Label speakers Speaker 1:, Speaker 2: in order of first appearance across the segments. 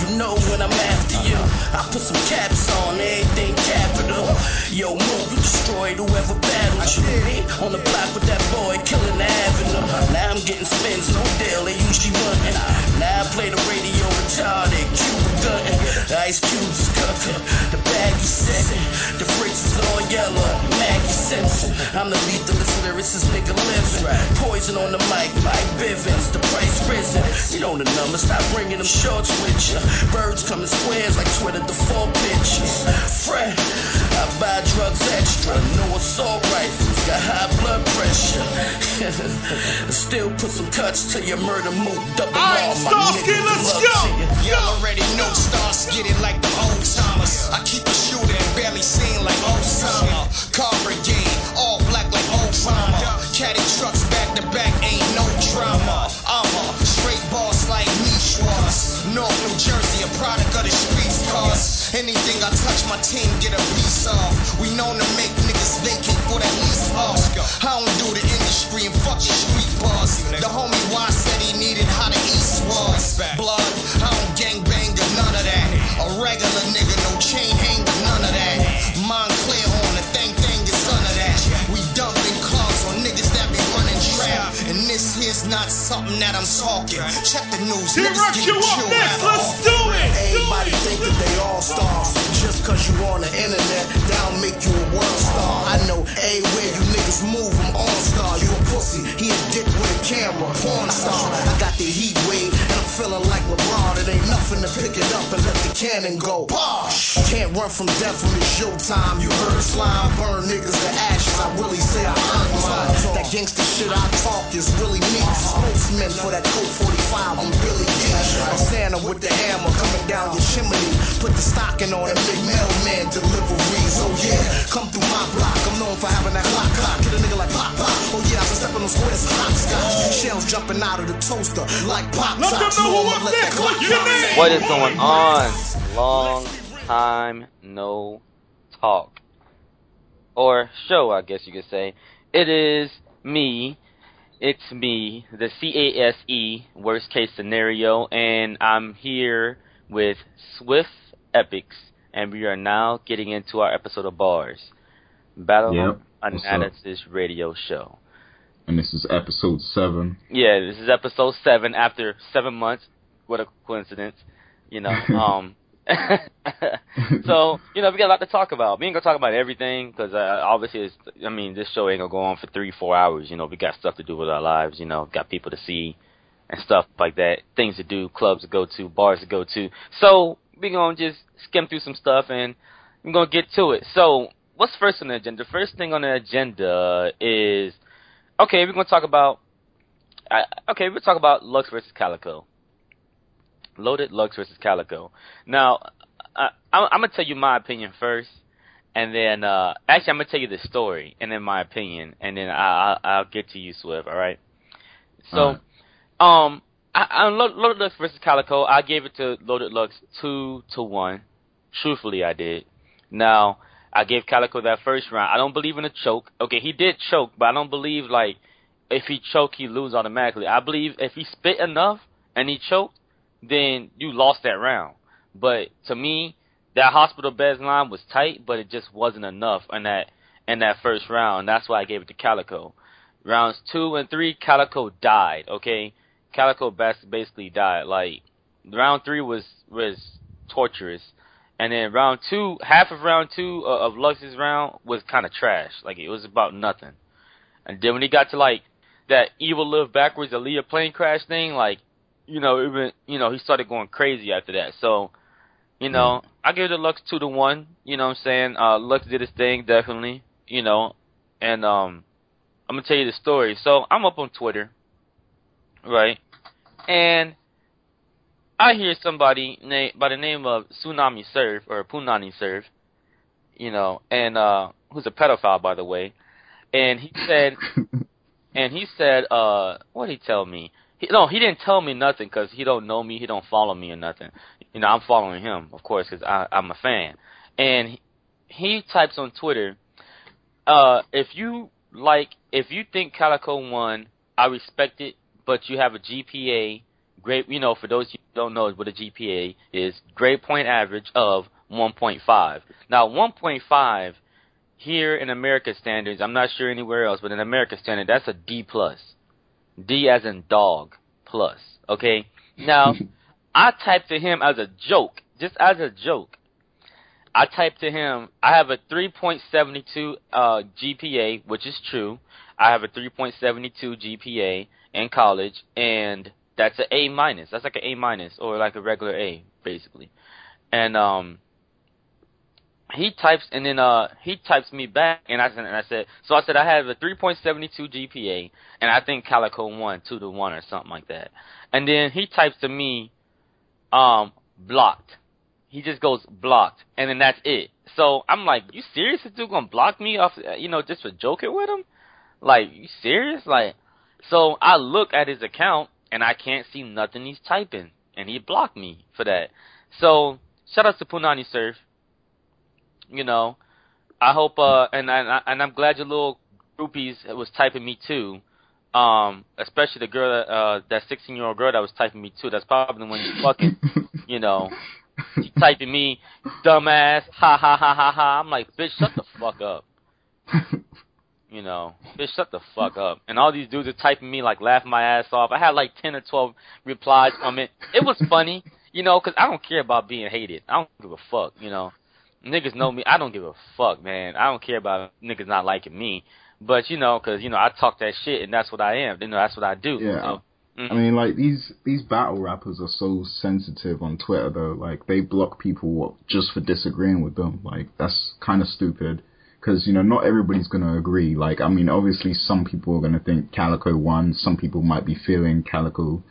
Speaker 1: You know when I'm after you. I put some caps on, everything capital. Yo, move, you destroyed whoever battled you. Me on the block with that boy, killing the avenue. Now I'm getting spins, no deal, they usually running. Now I play the radio retarded, Cuba gunting. Ice cubes cooking, the bag is setting. The fridge is all yellow, Maggie Simpson. I'm the lethalist lyricist, nigga living. Poison on the mic, Mike Bivins, the price risen. You know the numbers, stop bringing them shorts with you. Birds come in squares like Twitter default pictures. Friend, I buy drugs extra, no assault rifles, got high blood pressure. Still put some cuts to your murder move, double
Speaker 2: Alright,
Speaker 1: R, my
Speaker 2: Starsky, let's
Speaker 1: love
Speaker 2: go.
Speaker 1: to you.
Speaker 3: Y'all already know stars get it like the old timers. I keep a shooter and barely seen like Osama. Car brigade, all black like Obama. Caddy trucks back to back, ain't no drama. North New Jersey, a product of the streets, cause anything I touch, my team get a piece of. We known to make niggas vacate for that lease off. I don't do the industry and fuck your street boss. The homie Y said he needed how the East was. Blood, I don't gang bang or none of that. A regular nigga, no chain hanger, not something that I'm talking. Check the news,
Speaker 2: D-Rock,
Speaker 3: get
Speaker 2: you up next. Let's do it.
Speaker 1: Everybody think that they all stars. Just cause you on the internet, that'll make you a world star. I know everywhere you niggas move, I'm all star. You a pussy, he a dick with a camera, porn star. I got the heat wave, and I'm feeling like LeBron. It ain't nothing to pick it up and let the cannon go. Bosh! Can't run from death when it's showtime. You heard slime, burn niggas to ashes. I really say I earned mine. That gangster shit I talk is really me. Spokesman for that Colt 45, I'm Billy Dee. I'm Santa with the hammer coming down your chimney. Put the stocking on and make mailman deliveries. Oh yeah, come through my block. I'm known for having that clock clock. Hit a nigga like pop pop. Oh yeah, I been stepping on squares of hopscotch. Shells jumping out of the toaster like pop
Speaker 2: Let them know
Speaker 1: Know
Speaker 2: who
Speaker 1: I'ma that clock
Speaker 2: What's your
Speaker 1: rock.
Speaker 2: name?
Speaker 4: What is going on? Long time no talk. Or show, I guess you could say. It is me. It's me, the C-A-S-E, worst case scenario, and I'm here with Swift Epics, and we are now getting into our episode of Bars. Battle
Speaker 5: Yep.
Speaker 4: Analysis Radio Show.
Speaker 5: and this is episode seven.
Speaker 4: Yeah, this is episode seven after seven months. What a coincidence, you know. Um, so you know we got a lot to talk about. We ain't gonna talk about everything because uh, obviously, it's, I mean, this show ain't gonna go on for three, four hours. You know, we got stuff to do with our lives. You know, got people to see and stuff like that, things to do, clubs to go to, bars to go to. So we gonna just skim through some stuff and we're gonna get to it. So what's first on the agenda? First thing on the agenda is okay. We're gonna talk about I, okay, we'll talk about Lux versus Calicoe. Loaded Lux versus Calicoe. Now, I, I'm, I'm gonna tell you my opinion first, and then uh, actually I'm gonna tell you the story, and then my opinion, and then I, I, I'll get to you, Swift. All right. So, um, I, I Lo- Loaded Lux versus Calicoe. I gave it to Loaded Lux two to one. Truthfully, I did. Now, I gave Calicoe that first round. I don't believe in a choke. Okay, he did choke, but I don't believe like if he choke, he lose automatically. I believe if he spit enough and he choked, then you lost that round. But to me, that hospital beds line was tight, but it just wasn't enough in that in that first round. That's why I gave it to Calicoe. Rounds two and three, Calicoe died. Okay, Calicoe bas- basically died. Like round three was was torturous, and then round two, half of round two uh, of Lux's round was kind of trash. Like it was about nothing. And then when he got to like that evil live backwards Aaliyah plane crash thing, like you know, even you know, he started going crazy after that. So, you know, I give the Lux two to one. You know what I'm saying? Uh Lux did his thing definitely, you know. And um I'm gonna tell you the story. So I'm up on Twitter, right? And I hear somebody na- by the name of Tsunami Surf or Punani Surf, you know, and uh who's a pedophile by the way. And he said and he said, uh, what did he tell me? He, no, he didn't tell me nothing because he don't know me, he don't follow me or nothing. You know, I'm following him, of course, because I'm a fan. And he, types on Twitter, uh, if you like, if you think Calicoe won, I respect it, but you have a GPA, great, you know, for those who don't know what a GPA is, grade point average of 1.5. Now, 1.5 here in America standards, I'm not sure anywhere else, but in America standard, that's a D plus. D as in dog plus. Okay. Now, I typed to him as a joke, just as a joke. I typed to him, I have a 3.72 uh, GPA, which is true. I have a 3.72 GPA in college, and that's an A minus. That's like an A minus or like a regular A, basically. And um, he types and then uh he types me back and I said and I said so I said I have a 3.72 GPA and I think Calicoe won two to one or something like that. And then he types to me, um, blocked. He just goes blocked and then that's it. So I'm like, you serious? This dude gonna block me off? You know, just for joking with him? Like, you serious? Like, so I look at his account and I can't see nothing he's typing and he blocked me for that. So shout out to Punani Surf you know, I hope uh and I and I'm glad your little groupies was typing me too. Um, especially the girl that uh that 16 year old girl that was typing me too. That's probably when you fucking, you know, she typing me, dumbass, ha ha ha ha ha. I'm like, bitch, shut the fuck up. You know, bitch, shut the fuck up. And all these dudes are typing me like laughing my ass off. I had like 10 or 12 replies from it. It was funny, you know, because I don't care about being hated. I don't give a fuck, you know. Niggas know me. I don't give a fuck, man. I don't care about niggas not liking me. But you know, because you know, I talk that shit, and that's what I am. You know, that's what I do.
Speaker 5: Yeah.
Speaker 4: So, mm-hmm.
Speaker 5: I mean, like these these battle rappers are so sensitive on Twitter, though. Like they block people just for disagreeing with them. Like that's kind of stupid. Because you know, not everybody's gonna agree. Like, I mean, obviously, some people are gonna think Calicoe won. Some people might be feeling Calicoe,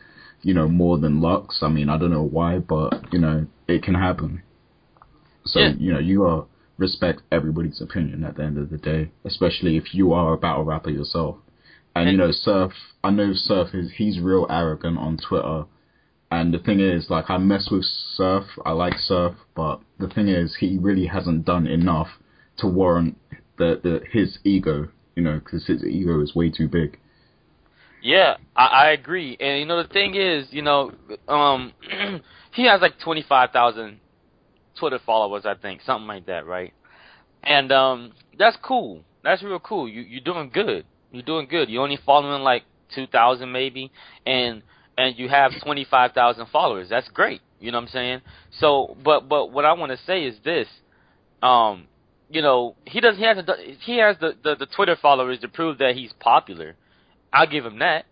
Speaker 5: you know, more than Lux. I mean, I don't know why, but you know, it can happen. So
Speaker 4: Yeah.
Speaker 5: you know, you are respect everybody's opinion at the end of the day, especially if you are a battle rapper yourself. And, you know, Surf, I know Surf is he's real arrogant on Twitter. And the thing is, like, I mess with Surf, I like Surf, but the thing is, he really hasn't done enough to warrant the, the his ego, you know, because his ego is way too big.
Speaker 4: Yeah, I, I agree. And you know the thing is, you know, um, he has like twenty five thousand Twitter followers, I think, something like that, right? And um, that's cool. That's real cool. You you're doing good. You're doing good. You're only following like two thousand maybe, and and you have twenty five thousand followers. That's great. You know what I'm saying? So, but but what I want to say is this. Um, you know, he does. He hasn't. He has the, the the Twitter followers to prove that he's popular. I'll give him that.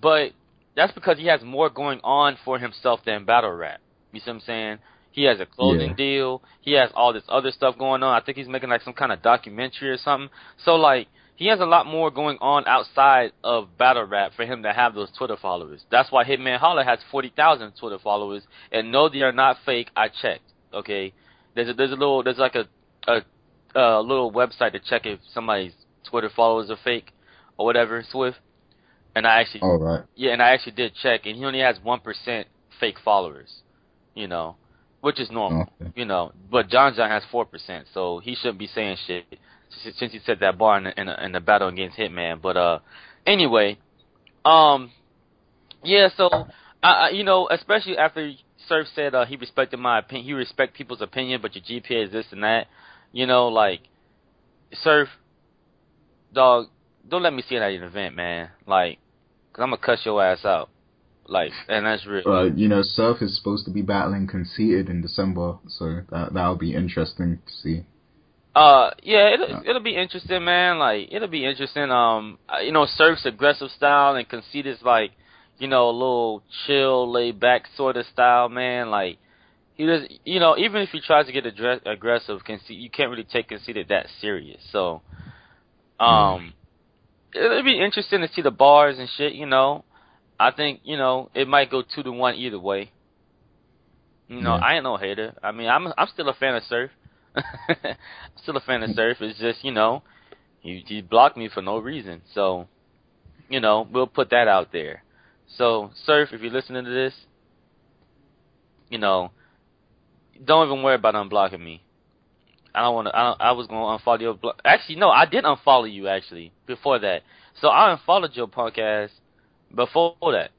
Speaker 4: But that's because he has more going on for himself than battle rap. You see what I'm saying? He has a clothing
Speaker 5: Yeah.
Speaker 4: deal. He has all this other stuff going on. I think he's making like some kind of documentary or something. So like he has a lot more going on outside of battle rap for him to have those Twitter followers. That's why Hitman Holler has 40,000 Twitter followers. And no, they are not fake. I checked. Okay, there's a, there's a little there's like a a, a little website to check if somebody's Twitter followers are fake or whatever. Swift. And I actually
Speaker 5: All right.
Speaker 4: yeah, and I actually did check, and he only has one percent fake followers. You know, which is normal.
Speaker 5: Okay.
Speaker 4: You know, but John John has four percent, so he shouldn't be saying shit since he said that bar in the, in the, in the battle against Hitman. But uh, anyway, um, yeah. So I, I you know, especially after Surf said uh, he respected my opinion, he respect people's opinion, but your GPA is this and that. You know, like Surf, dog, don't let me see you at an event, man. Like, cause I'm gonna cuss your ass out. Like, and that's real.
Speaker 5: Uh, you know, Surf is supposed to be battling Conceited in December, so that that'll be interesting to see.
Speaker 4: Uh, yeah, it'll
Speaker 5: Yeah.
Speaker 4: it'll be interesting, man. Like, it'll be interesting. Um, you know, Surf's aggressive style and Conceited's like, you know, a little chill, laid back sort of style, man. Like, he does, you know, even if he tries to get address, aggressive, Conceit, you can't really take Conceited that serious. So, um, it'll be interesting to see the bars and shit. You know, I think you know it might go two to one either way. You know,
Speaker 5: Yeah.
Speaker 4: I ain't no hater. I mean, I'm I'm still a fan of Surf. still a fan of Surf. It's just you know, he he blocked me for no reason. So, you know, we'll put that out there. So, Surf, if you're listening to this, you know, don't even worry about unblocking me. I don't want to. I, I was going to unfollow your. Blo- actually, no, I did unfollow you actually before that. So I unfollowed your punk ass before that.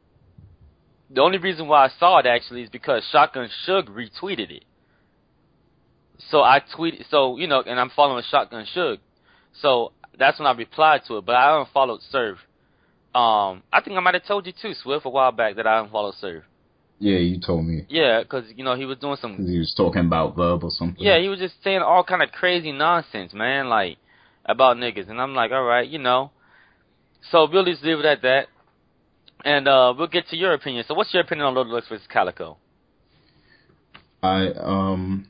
Speaker 4: the only reason why I saw it actually is because Shotgun Suge retweeted it. So I tweeted, so you know, and I'm following Shotgun Suge, so that's when I replied to it. But I unfollowed Surf. Um, I think I might have told you too, Swift, a while back that I unfollowed Surf.
Speaker 5: Yeah, you told me.
Speaker 4: Yeah, because you know he was doing some.
Speaker 5: He was talking about Verb or something.
Speaker 4: Yeah, he was just saying all kind of crazy nonsense, man, like about niggas, and I'm like, all right, you know. So we'll just leave it at that, and uh we'll get to your opinion. So, what's your opinion on Little Lux versus Calicoe?
Speaker 5: I um,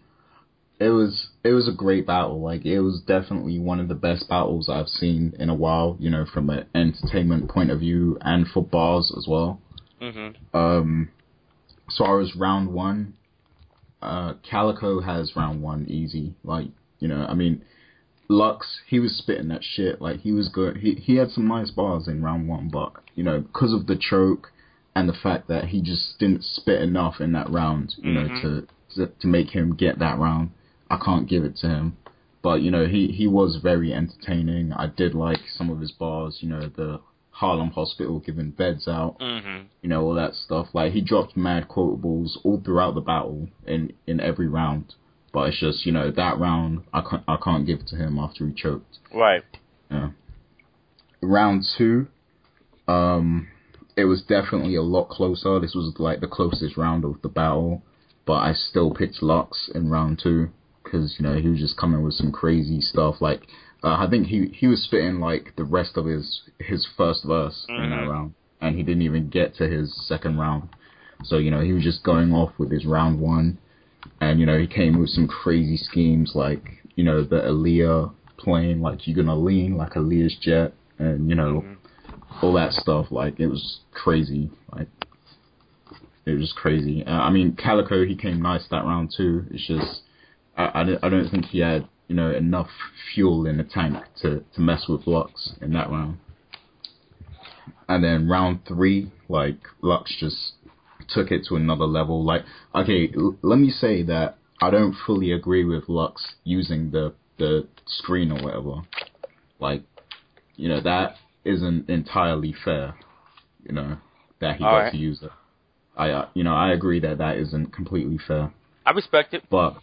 Speaker 5: it was it was a great battle. Like it was definitely one of the best battles I've seen in a while. You know, from an entertainment point of view and for bars as well.
Speaker 4: Mm-hmm.
Speaker 5: Um, so I was round one. Uh, Calicoe has round one easy. Like you know, I mean, Lux he was spitting that shit. Like he was good. He he had some nice bars in round one, but you know, because of the choke and the fact that he just didn't spit enough in that round, you
Speaker 4: Mhm.
Speaker 5: know, to, to to make him get that round. I can't give it to him. But you know, he he was very entertaining. I did like some of his bars. You know, the Harlem Hospital giving beds out
Speaker 4: Mm-hmm.
Speaker 5: you know, all that stuff. Like he dropped mad quotables all throughout the battle in in every round. But it's just, you know, that round I can't I can't give it to him after he choked.
Speaker 4: Right. Yeah.
Speaker 5: Round two, um, it was definitely a lot closer. This was like the closest round of the battle, but I still picked Lux in round two because you know he was just coming with some crazy stuff. Like uh, I think he he was spitting like the rest of his his first verse in that
Speaker 4: Mhm.
Speaker 5: round, and he didn't even get to his second round. So you know he was just going off with his round one, and you know he came with some crazy schemes like you know the Aaliyah plane, like you're gonna lean like Aaliyah's jet, and you know
Speaker 4: Mhm.
Speaker 5: all that stuff. Like it was crazy. Like it was crazy. Uh, I mean, Calicoe he came nice that round too. It's just I, I, don't, I don't think he had you know enough fuel in the tank to to mess with Lux in that round. And then round three, like Lux just took it to another level. Like okay, l- let me say that I don't fully agree with Lux using the the screen or whatever. Like you know that isn't entirely fair. You know that he got
Speaker 4: Alright.
Speaker 5: to use it. I uh, you know I agree that that isn't completely fair,
Speaker 4: I respect it.
Speaker 5: but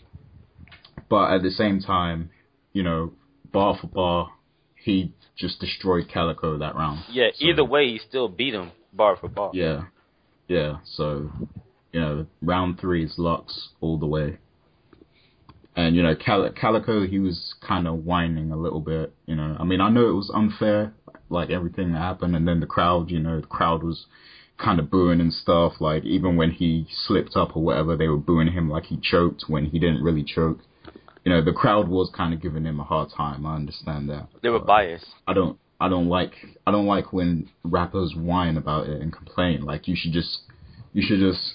Speaker 5: but at the same time, you know bar for bar, he just destroyed Calicoe that round.
Speaker 4: Yeah.
Speaker 5: So-
Speaker 4: Either way, he still beat him bar for bar.
Speaker 5: Yeah, yeah. So, you know, round three is Lux all the way. And you know, Cal- Calicoe, he was kind of whining a little bit. You know, I mean, I know it was unfair, like everything that happened, and then the crowd, you know, the crowd was kind of booing and stuff. Like even when he slipped up or whatever, they were booing him like he choked when he didn't really choke. You know, the crowd was kind of giving him a hard time. I understand that.
Speaker 4: They were biased.
Speaker 5: I don't I don't like I don't like when rappers whine about it and complain. Like you should just you should just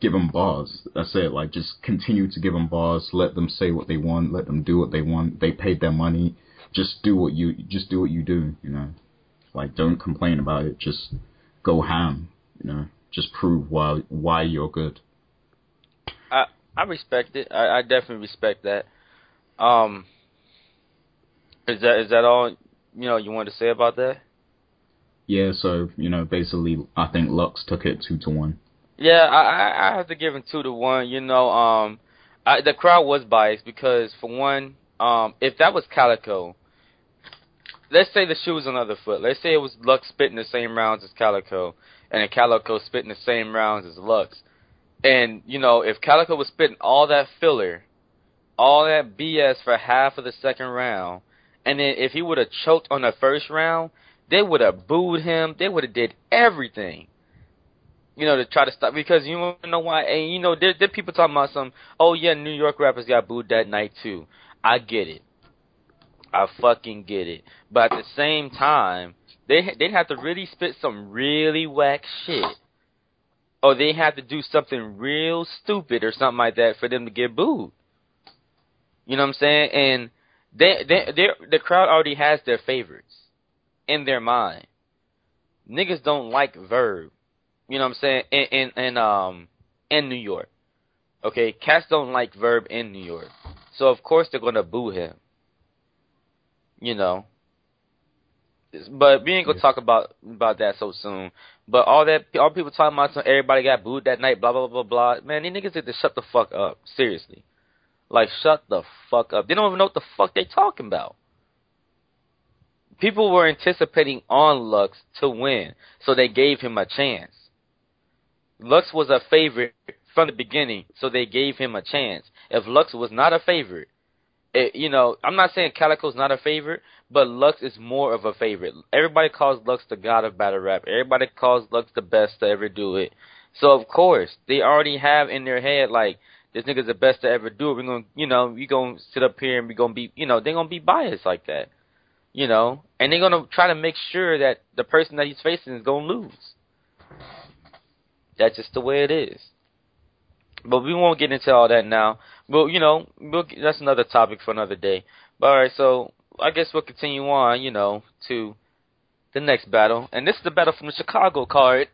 Speaker 5: give them bars. That's it. Like just continue to give them bars. Let them say what they want. Let them do what they want. They paid their money. Just do what you just do what you do. You know, like don't complain about it. Just go ham. You know, just prove why why you're good.
Speaker 4: I I respect it. I, I definitely respect that. Um, is that is that all you know you want to say about that?
Speaker 5: Yeah. So you know, basically, I think Lux took it two to one.
Speaker 4: Yeah, I I have to give him two to one. You know, um, I, the crowd was biased because for one, um, if that was Calicoe, let's say the shoe was on other foot. Let's say it was Lux spitting the same rounds as Calicoe, and then Calicoe spitting the same rounds as Lux. And you know, if Calicoe was spitting all that filler, all that BS for half of the second round, and then if he would have choked on the first round, they would have booed him. They would have did everything you know, to try to stop because you know why. And you know, there there people talking about some. Oh yeah, New York rappers got booed that night too. I get it. I fucking get it. But at the same time, they they'd have to really spit some really whack shit, or they have to do something real stupid or something like that for them to get booed. You know what I'm saying? And they they the crowd already has their favorites in their mind. Niggas don't like Verb. You know what I'm saying? In in, in um in New York. Okay, cats don't like Verb in New York. So of course they're gonna boo him. You know. but we ain't gonna talk about about that so soon. But all that, all people talking about, some everybody got booed that night, blah blah blah blah. Man, these niggas need to shut the fuck up. Seriously, like shut the fuck up. They don't even know what the fuck they talking about. People were anticipating on Lux to win, so they gave him a chance. Lux was a favorite from the beginning, so they gave him a chance. If Lux was not a favorite, it, you know, I'm not saying Calicoe's not a favorite, but Lux is more of a favorite. Everybody calls Lux the god of battle rap. Everybody calls Lux the best to ever do it. So of course, they already have in their head like this nigga's the best to ever do it. We're gonna, you know, we gonna sit up here and we gonna be, you know, they're gonna be biased like that, you know, and they're gonna try to make sure that the person that he's facing is gonna lose. That's just the way it is. But we won't get into all that now. But you know, we'll, that's another topic for another day. But all right, so I guess we'll continue on, you know, to the next battle, and this is the battle from the Chicago card.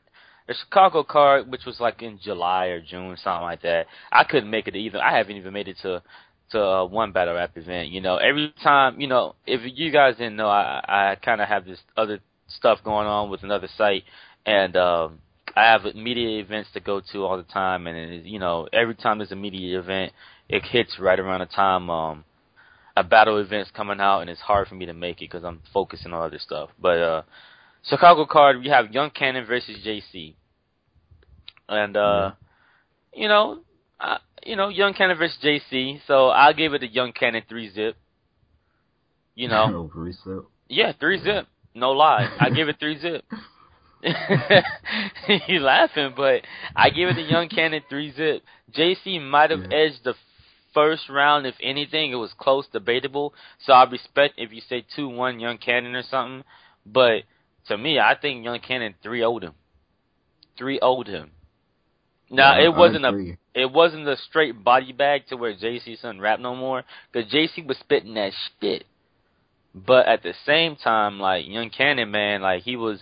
Speaker 4: The Chicago card, which was like in July or June, something like that. I couldn't make it either. I haven't even made it to to uh, one battle rap event. You know, every time, you know, if you guys didn't know, I I kind of have this other stuff going on with another site, and um, I have media events to go to all the time, and it you know, every time there's a media event, it hits right around the time um a battle event's coming out, and it's hard for me to make it because I'm focusing on other stuff. But uh Chicago card, we have Young Cannon versus JC, and uh you know, uh, you know, Young Cannon versus JC. So I'll give it a Young Cannon three zip. You know,
Speaker 5: three zip.
Speaker 4: Yeah, three zip. No lie, I give it three zip. you laughing, but I give it to Young Cannon three zip. JC might have
Speaker 5: Yeah.
Speaker 4: edged the first round, if anything. It was close, debatable. So I respect if you say two one Young Cannon or something. But to me, I think Young Cannon three owed him. Three owed him. Now
Speaker 5: Yeah,
Speaker 4: it wasn't a it wasn't a straight body bag to where JC couldn't rap no more because JC was spitting that shit. But at the same time, like Young Cannon, man, like he was,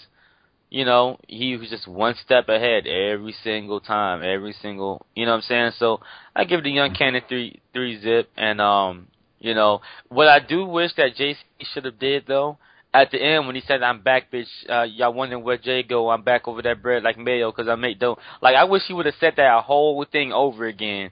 Speaker 4: you know, he was just one step ahead every single time, every single, you know what I'm saying? So I give the Young Cannon three three zip, and um, you know, what I do wish that JC should have did though. At the end, when he said, "I'm back, bitch," uh, y'all wondering where Jay go? I'm back over that bread like mayo because I make dough. Like I wish he would have said that whole thing over again,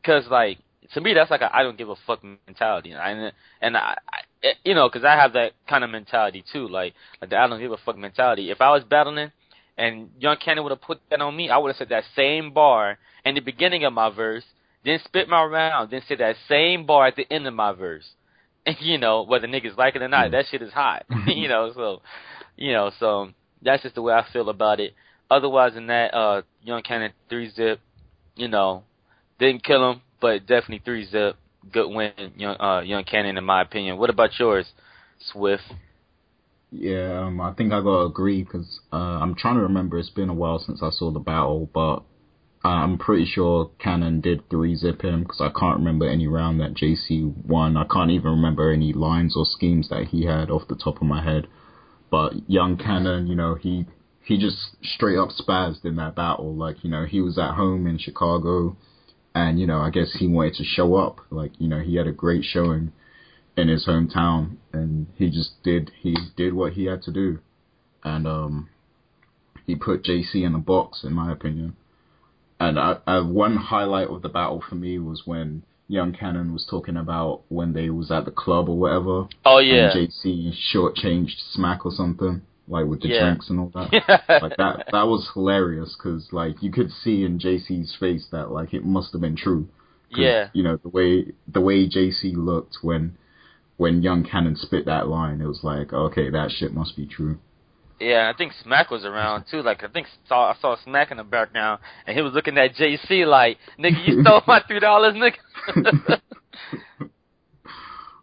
Speaker 4: because like to me that's like I don't give a fuck mentality, and and I, I you know because I have that kind of mentality too, like like the I don't give a fuck mentality. If I was battling and Young Cannon would have put that on me, I would have said that same bar in the beginning of my verse, then spit my round, then say that same bar at the end of my verse. You know whether niggas like it or not, that shit is hot. you know, so you know, so that's just the way I feel about it. Otherwise than that, uh, Young Cannon three zip, you know, didn't kill him, but definitely three zip. Good win, Young uh, Young Cannon, in my opinion. What about yours, Swift?
Speaker 5: Yeah, um, I think I gotta agree because uh, I'm trying to remember. It's been a while since I saw the battle, but I'm pretty sure Cannon did three zip him because I can't remember any round that JC won. I can't even remember any lines or schemes that he had off the top of my head. But young Cannon, you know, he he just straight up spazzed in that battle. Like, you know, he was at home in Chicago, and you know, I guess he wanted to show up. Like, you know, he had a great showing in his hometown, and he just did he did what he had to do, and um, he put JC in the box, in my opinion. And I, I, one highlight of the battle for me was when Young Cannon was talking about when they was at the club or whatever,
Speaker 4: Oh yeah,
Speaker 5: and JC shortchanged Smack or something, like with the
Speaker 4: Yeah.
Speaker 5: drinks and all that. like that, that was hilarious because like you could see in JC's face that like it must have been true.
Speaker 4: Yeah.
Speaker 5: You know the way the way JC looked when when Young Cannon spit that line, it was like okay, that shit must be true.
Speaker 4: Yeah, I think Smack was around too. Like I think saw I saw Smack in the background, and he was looking at JC like, "Nigga, you stole my three dollars, nigga."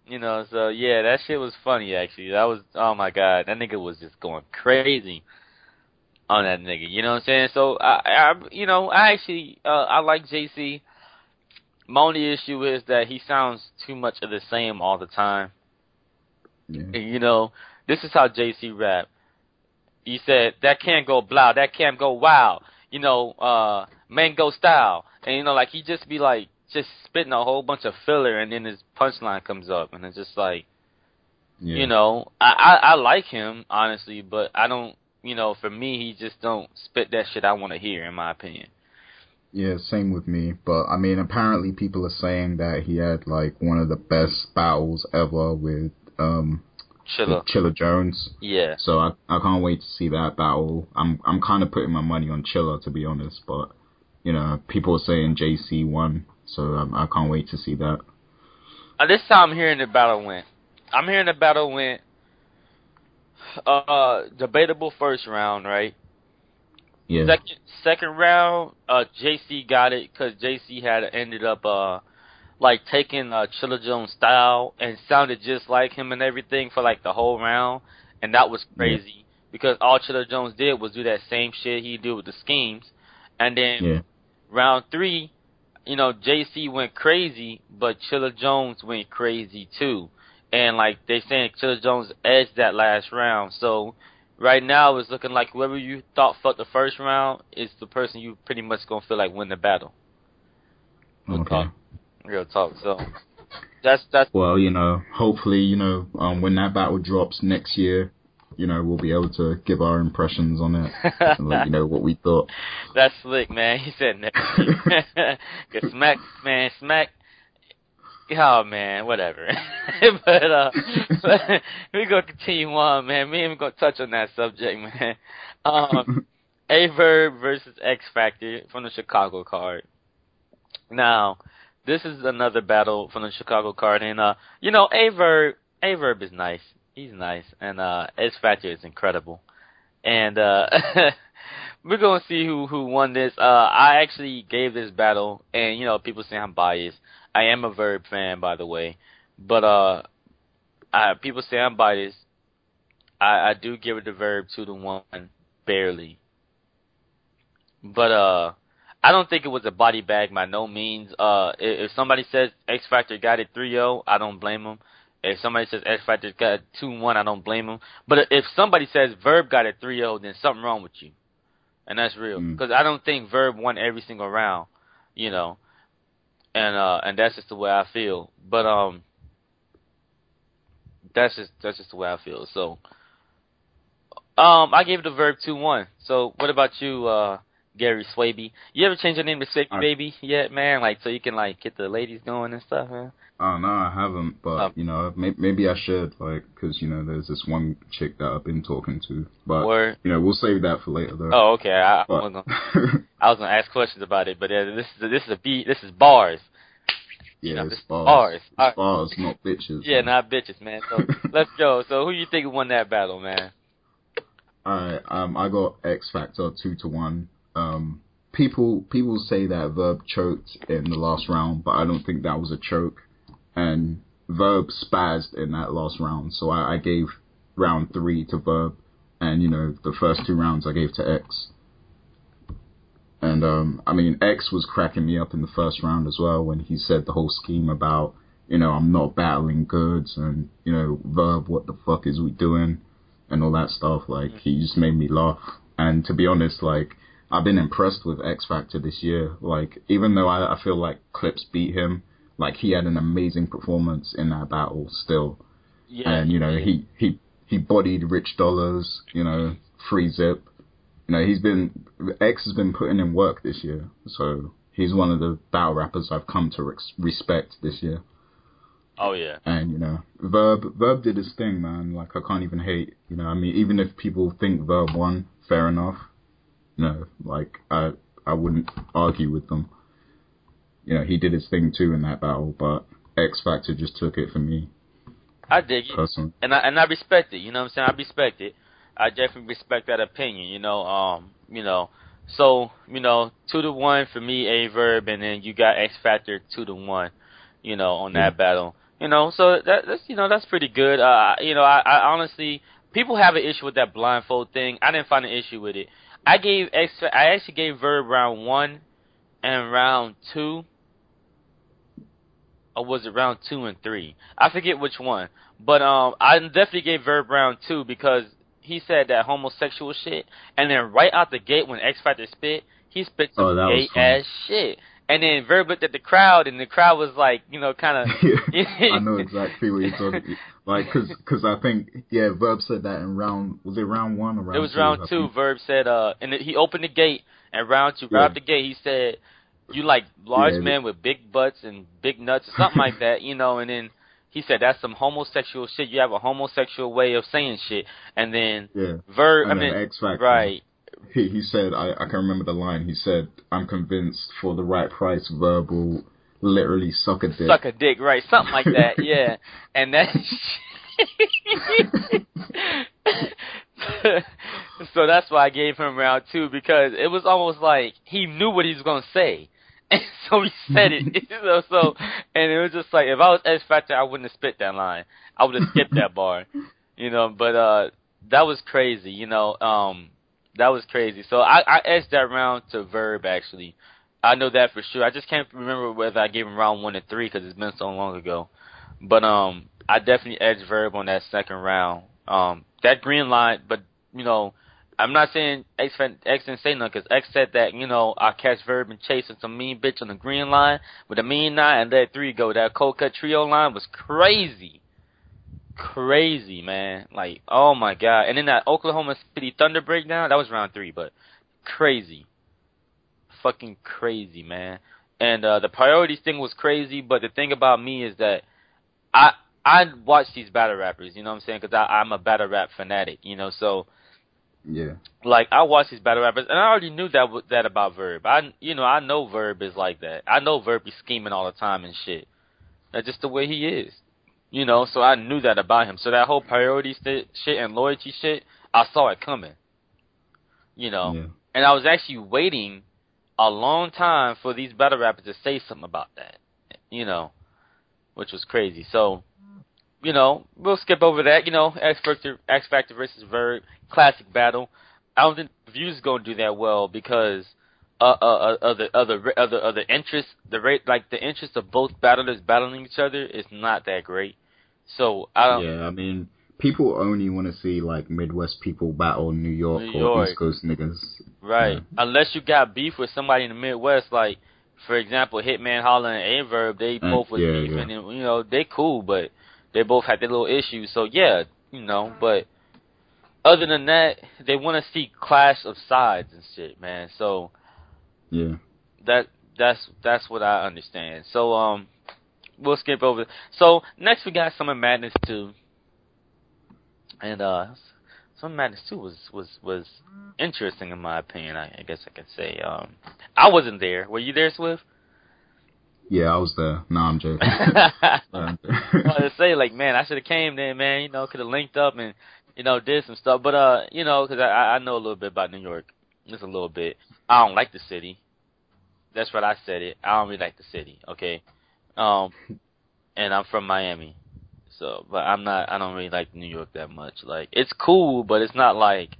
Speaker 4: you know, so yeah, that shit was funny actually. That was oh my god, that nigga was just going crazy on that nigga. You know what I'm saying? So I, I you know, I actually uh, I like JC. My only issue is that he sounds too much of the same all the time.
Speaker 5: Yeah.
Speaker 4: You know, this is how JC rap. He said that can't go blah, that can't go wow. You know, uh, mango style, and you know, like he just be like just spitting a whole bunch of filler, and then his punchline comes up, and it's just like,
Speaker 5: Yeah.
Speaker 4: You know, I, I I like him honestly, but I don't. You know, for me, he just don't spit that shit I want to hear, in my opinion.
Speaker 5: Yeah, same with me. But I mean, apparently people are saying that he had like one of the best battles ever with um
Speaker 4: Chilla.
Speaker 5: with Chilla Jones.
Speaker 4: Yeah.
Speaker 5: So I I can't wait to see that battle. I'm I'm kind of putting my money on Chilla to be honest, but you know people are saying JC won, so I, I can't wait to see that.
Speaker 4: Uh, this time I'm hearing the battle went. I'm hearing the battle went. Uh, debatable first round, right?
Speaker 5: Yeah.
Speaker 4: Second second round, uh, JC got it because JC had ended up uh like taking uh Chilla Jones style and sounded just like him and everything for like the whole round, and that was crazy because all Chilla Jones did was do that same shit he did with the schemes, and then
Speaker 5: Yeah.
Speaker 4: round three, you know, JC went crazy, but Chilla Jones went crazy too. And like they saying Chilla Jones edged that last round. So right now it's looking like whoever you thought fucked the first round is the person you pretty much gonna feel like win the battle.
Speaker 5: Okay.
Speaker 4: Real talk. So that's that's
Speaker 5: Well, you know, hopefully, you know, um, when that battle drops next year, you know, we'll be able to give our impressions on it and let you know what we thought.
Speaker 4: That's slick, man. He said. Cause Smack, man, Smack. Oh man, whatever. but uh, we gonna continue on, man. Me and we gonna touch on that subject, man. Um, Averb versus X Factor from the Chicago card. Now, this is another battle from the Chicago card, and uh, you know, Averb, Averb is nice. He's nice, and uh, X Factor is incredible. And uh, we're gonna see who who won this. Uh, I actually gave this battle, and you know, people say I'm biased. I am a Verb fan, by the way, but uh, I, people say I'm biased. I, I do give it the Verb two to one, barely. But uh, I don't think it was a body bag by no means. Uh, if, if somebody says X Factor got it 3-0, I don't blame them. If somebody says X Factor got it 2-1, I don't blame them. But if somebody says Verb got it 3-0, then something wrong with you. And that's real.
Speaker 5: Mm.
Speaker 4: Because I don't think Verb won every single round, you know. And uh and that's just the way I feel. But um that's just that's just the way I feel. So um I gave it a Verb 2-1. So what about you uh Gary Swaby. You ever change your name to Swaby
Speaker 5: I-
Speaker 4: Baby yet, man? Like so you can like get the ladies going and stuff, man.
Speaker 5: Oh no, I haven't, but
Speaker 4: Oh.
Speaker 5: you know, may- maybe I should, like, because you know, there's this one chick that I've been talking to, but
Speaker 4: Word.
Speaker 5: you know, we'll save that for later though.
Speaker 4: Oh, okay. I, I was gonna I was gonna ask questions about it, but uh, this is this is a beat. This is bars.
Speaker 5: yeah,
Speaker 4: know,
Speaker 5: it's
Speaker 4: it's
Speaker 5: bars,
Speaker 4: bars.
Speaker 5: It's bars, not bitches.
Speaker 4: Yeah,
Speaker 5: man.
Speaker 4: not bitches, man. So let's go. So who you think won that battle, man?
Speaker 5: Alright, um, I got X Factor two to one. Um, people people say that Verb choked in the last round, but I don't think that was a choke. And Verb spazzed in that last round, so I, I gave round three to Verb, and you know the first two rounds I gave to X. And um, I mean X was cracking me up in the first round as well when he said the whole scheme about you know I'm not battling goods and you know Verb what the fuck is we doing and all that stuff. Like he just made me laugh. And to be honest, like I've been impressed with X Factor this year. Like even though I, I feel like Clips beat him, like he had an amazing performance in that battle still.
Speaker 4: Yeah,
Speaker 5: and you know he he he bodied Rich Dollars. You know Free Zip. You know he's been X has been putting in work this year. So he's one of the battle rappers I've come to res- respect this year.
Speaker 4: Oh yeah.
Speaker 5: And you know, Verb Verb did his thing, man. Like I can't even hate. You know, I mean, even if people think Verb won, fair enough. Know, like I I wouldn't argue with them. You know, he did his thing too in that battle, but X Factor just took it for me
Speaker 4: I dig it.
Speaker 5: personally.
Speaker 4: and I and I respect it. You know what I'm saying? I respect it. I definitely respect that opinion. You know, um, you know, so you know, two to one for me, a verb, and then you got X Factor two to one. You know, on that
Speaker 5: Yeah.
Speaker 4: battle. You know, so that, that's you know that's pretty good. Uh, you know, I, I honestly, people have an issue with that blindfold thing. I didn't find an issue with it. I gave X. I actually gave Verb round one and round two. Or was it round two and three? I forget which one. But um, I definitely gave Verb round two because he said that homosexual shit, and then right out the gate when X Factor spit, he spit some
Speaker 5: Oh,
Speaker 4: gay ass shit, And then Verb looked at the crowd, and the crowd was like, you know, kind of.
Speaker 5: I know exactly what you're talking. About. Like, cause, cause I think, yeah, Verb said that in round. Was it round one or round?
Speaker 4: It was
Speaker 5: two,
Speaker 4: round
Speaker 5: I
Speaker 4: two.
Speaker 5: think?
Speaker 4: Verb said, uh, and he opened the gate, and round two, right
Speaker 5: Yeah.
Speaker 4: the gate, he said, "You like large
Speaker 5: Yeah.
Speaker 4: men with big butts and big nuts, or something like that, you know." And then he said, "That's some homosexual shit. You have a homosexual way of saying shit." And then
Speaker 5: Yeah.
Speaker 4: Verb, I mean,
Speaker 5: X Factor.
Speaker 4: right,
Speaker 5: He, he said, I, I can remember the line. He said, "I'm convinced for the right price, verbal, literally suck a dick."
Speaker 4: suck a dick, right, something like that, yeah. And that. so that's why I gave him round two because it was almost like he knew what he was gonna say, and so he said it. you know, so and it was just like if I was X Factor, I wouldn't have spit that line. I would have skipped that bar, you know. But uh, that was crazy, you know. Um, that was crazy. So I I edged that round to Verb actually. I know that for sure. I just can't remember whether I gave him round one and three because it's been so long ago. But um, I definitely edged Verb on that second round. Um, that green line, but you know, I'm not saying X X didn't say nothing because X said that you know I catch Verb and chasing some mean bitch on the green line with a mean nine and let three go. That cold cut trio line was crazy, crazy man. Like oh my god. And then that Oklahoma City Thunder breakdown that was round three, but crazy, fucking crazy man. And uh the priorities thing was crazy, but the thing about me is that I I watch these battle rappers, you know what I'm saying? Because I'm a battle rap fanatic, you know. So
Speaker 5: Yeah.
Speaker 4: like I watch these battle rappers, and I already knew that that about Verb. I you know I know Verb is like that. I know Verb be scheming all the time and shit. That's just the way he is, you know. So I knew that about him. So that whole priority st- shit and loyalty shit, I saw it coming, you know.
Speaker 5: Yeah.
Speaker 4: And I was actually waiting a long time for these battle rappers to say something about that, you know, which was crazy. So, you know, we'll skip over that. You know, X Factor, X Factor versus Verb, classic battle. I don't think the views gonna do that well because uh, uh, uh, other other other other interest, the rate like the interest of both battlers battling each other is not that great. So I don't.
Speaker 5: Yeah, I mean, people only want to see like Midwest people battle New York
Speaker 4: New
Speaker 5: or
Speaker 4: York.
Speaker 5: East Coast niggas.
Speaker 4: Right.
Speaker 5: Yeah.
Speaker 4: Unless you got beef with somebody in the Midwest, like for example, Hitman Holler and Averb, they
Speaker 5: Uh,
Speaker 4: both was
Speaker 5: yeah,
Speaker 4: beefing, and you know they cool, but they both had their little issues. So yeah, you know. But other than that, they want to see clash of sides and shit, man. So
Speaker 5: Yeah.
Speaker 4: that that's that's what I understand. So um, we'll skip over. So next we got Summer Madness two, and uh, Summer Madness two was was was interesting in my opinion. I, I guess I could say. Um, I wasn't there. Were you there, Swift?
Speaker 5: Yeah, I was there. No, I'm joking.
Speaker 4: I wanted to say like, man, I should have came then, man. You know, could have linked up and you know did some stuff. But uh, you know, because I I know a little bit about New York, just a little bit. I don't like the city. That's what I said it. I don't really like the city. Okay, um, and I'm from Miami, so but I'm not. I don't really like New York that much. Like it's cool, but it's not like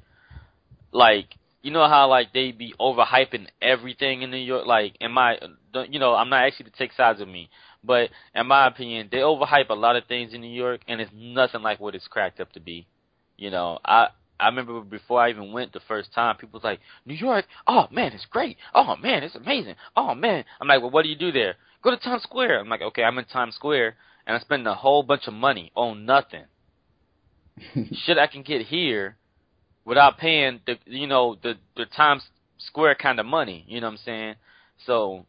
Speaker 4: like you know how like they be overhyping everything in New York. Like in my, you know, I'm not actually to take sides with me, but in my opinion, they overhype a lot of things in New York, and it's nothing like what it's cracked up to be. You know, I I remember before I even went the first time, people was like, New York, oh man, it's great. Oh man, it's amazing. Oh man, I'm like, well, what do you do there? Go to Times Square. I'm like, okay, I'm in Times Square, and I'm spending a whole bunch of money on nothing. Shit, I can get here without paying the you know the the Times Square kind of money. You know what I'm saying? So,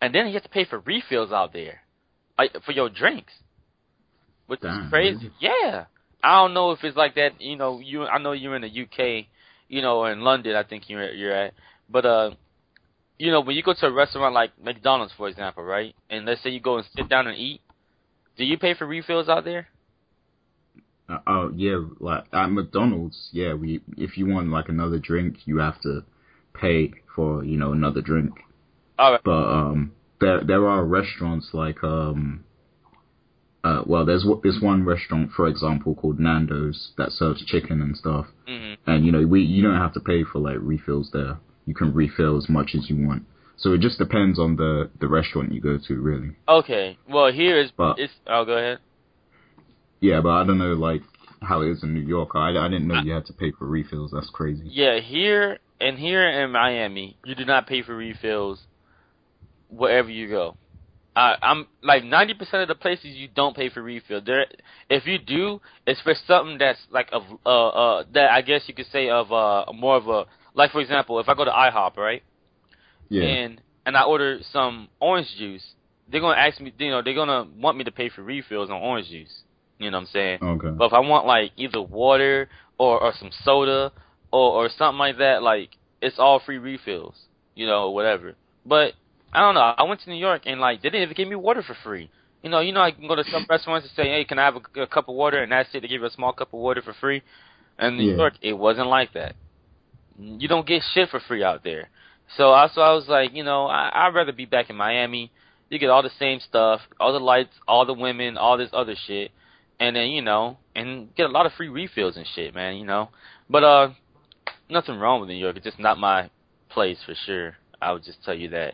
Speaker 4: and then you have to pay for refills out there, like for your drinks, which
Speaker 5: Damn,
Speaker 4: is crazy. Yeah, I don't know if it's like that. You know, you I know you're in the UK, you know, or in London. I think you're you're at, but uh. You know, when you go to a restaurant like McDonald's, for example, right? And let's say you go and sit down and eat, do you pay for refills out there?
Speaker 5: Uh, oh yeah, like at McDonald's, yeah. We if you want like another drink, you have to pay for you know another drink.
Speaker 4: All right.
Speaker 5: But um, there there are restaurants like um, uh, well, there's this one restaurant, for example, called Nando's that serves chicken and stuff,
Speaker 4: hmm
Speaker 5: and you know we you don't have to pay for like refills there. You can refill as much as you want. So it just depends on the the restaurant you go to, really.
Speaker 4: Okay. Well, here is
Speaker 5: But-
Speaker 4: it's. Oh, go ahead.
Speaker 5: Yeah, but I don't know like how it is in New York. I, I didn't know you had to pay for refills. That's crazy.
Speaker 4: Yeah, here and here in Miami, you do not pay for refills wherever you go. I, I'm like ninety percent of the places you don't pay for refill. There, if you do, it's for something that's like of uh uh that I guess you could say of uh more of a like for example, if I go to IHOP, right?
Speaker 5: Yeah.
Speaker 4: And and I order some orange juice, they're gonna ask me, you know, they're gonna want me to pay for refills on orange juice. You know what I'm saying?
Speaker 5: okay.
Speaker 4: But if I want like either water or or some soda or or something like that, like it's all free refills, you know, or whatever. But I don't know. I went to New York and like they didn't even give me water for free. You know, you know, I can go to some restaurants and say, "Hey, can I have a, a cup of water?" And that's it. They give you a small cup of water for free. And New
Speaker 5: Yeah.
Speaker 4: York, it wasn't like that. You don't get shit for free out there. So also, I was like, you know, I, I'd rather be back in Miami. You get all the same stuff, all the lights, all the women, all this other shit, and then you know, and get a lot of free refills and shit, man. You know, but uh, nothing wrong with New York. It's just not my place for sure. I would just tell you that.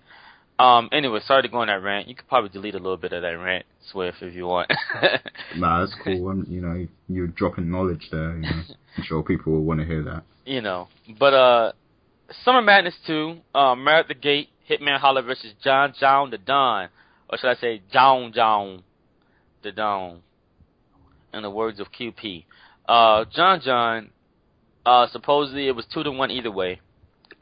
Speaker 4: Um, anyway, sorry to go on that rant. You could probably delete a little bit of that rant, Swift, if you want.
Speaker 5: Nah, that's cool. Um, you know, you're dropping knowledge there. You know. I'm sure people will want to hear that.
Speaker 4: you know, but uh, Summer Madness 2, uh, Merit at the Gate, Hitman Holla versus John John the Don, or should I say John John the Don, in the words of QP. Uh, John John, uh, supposedly it was two to one either way.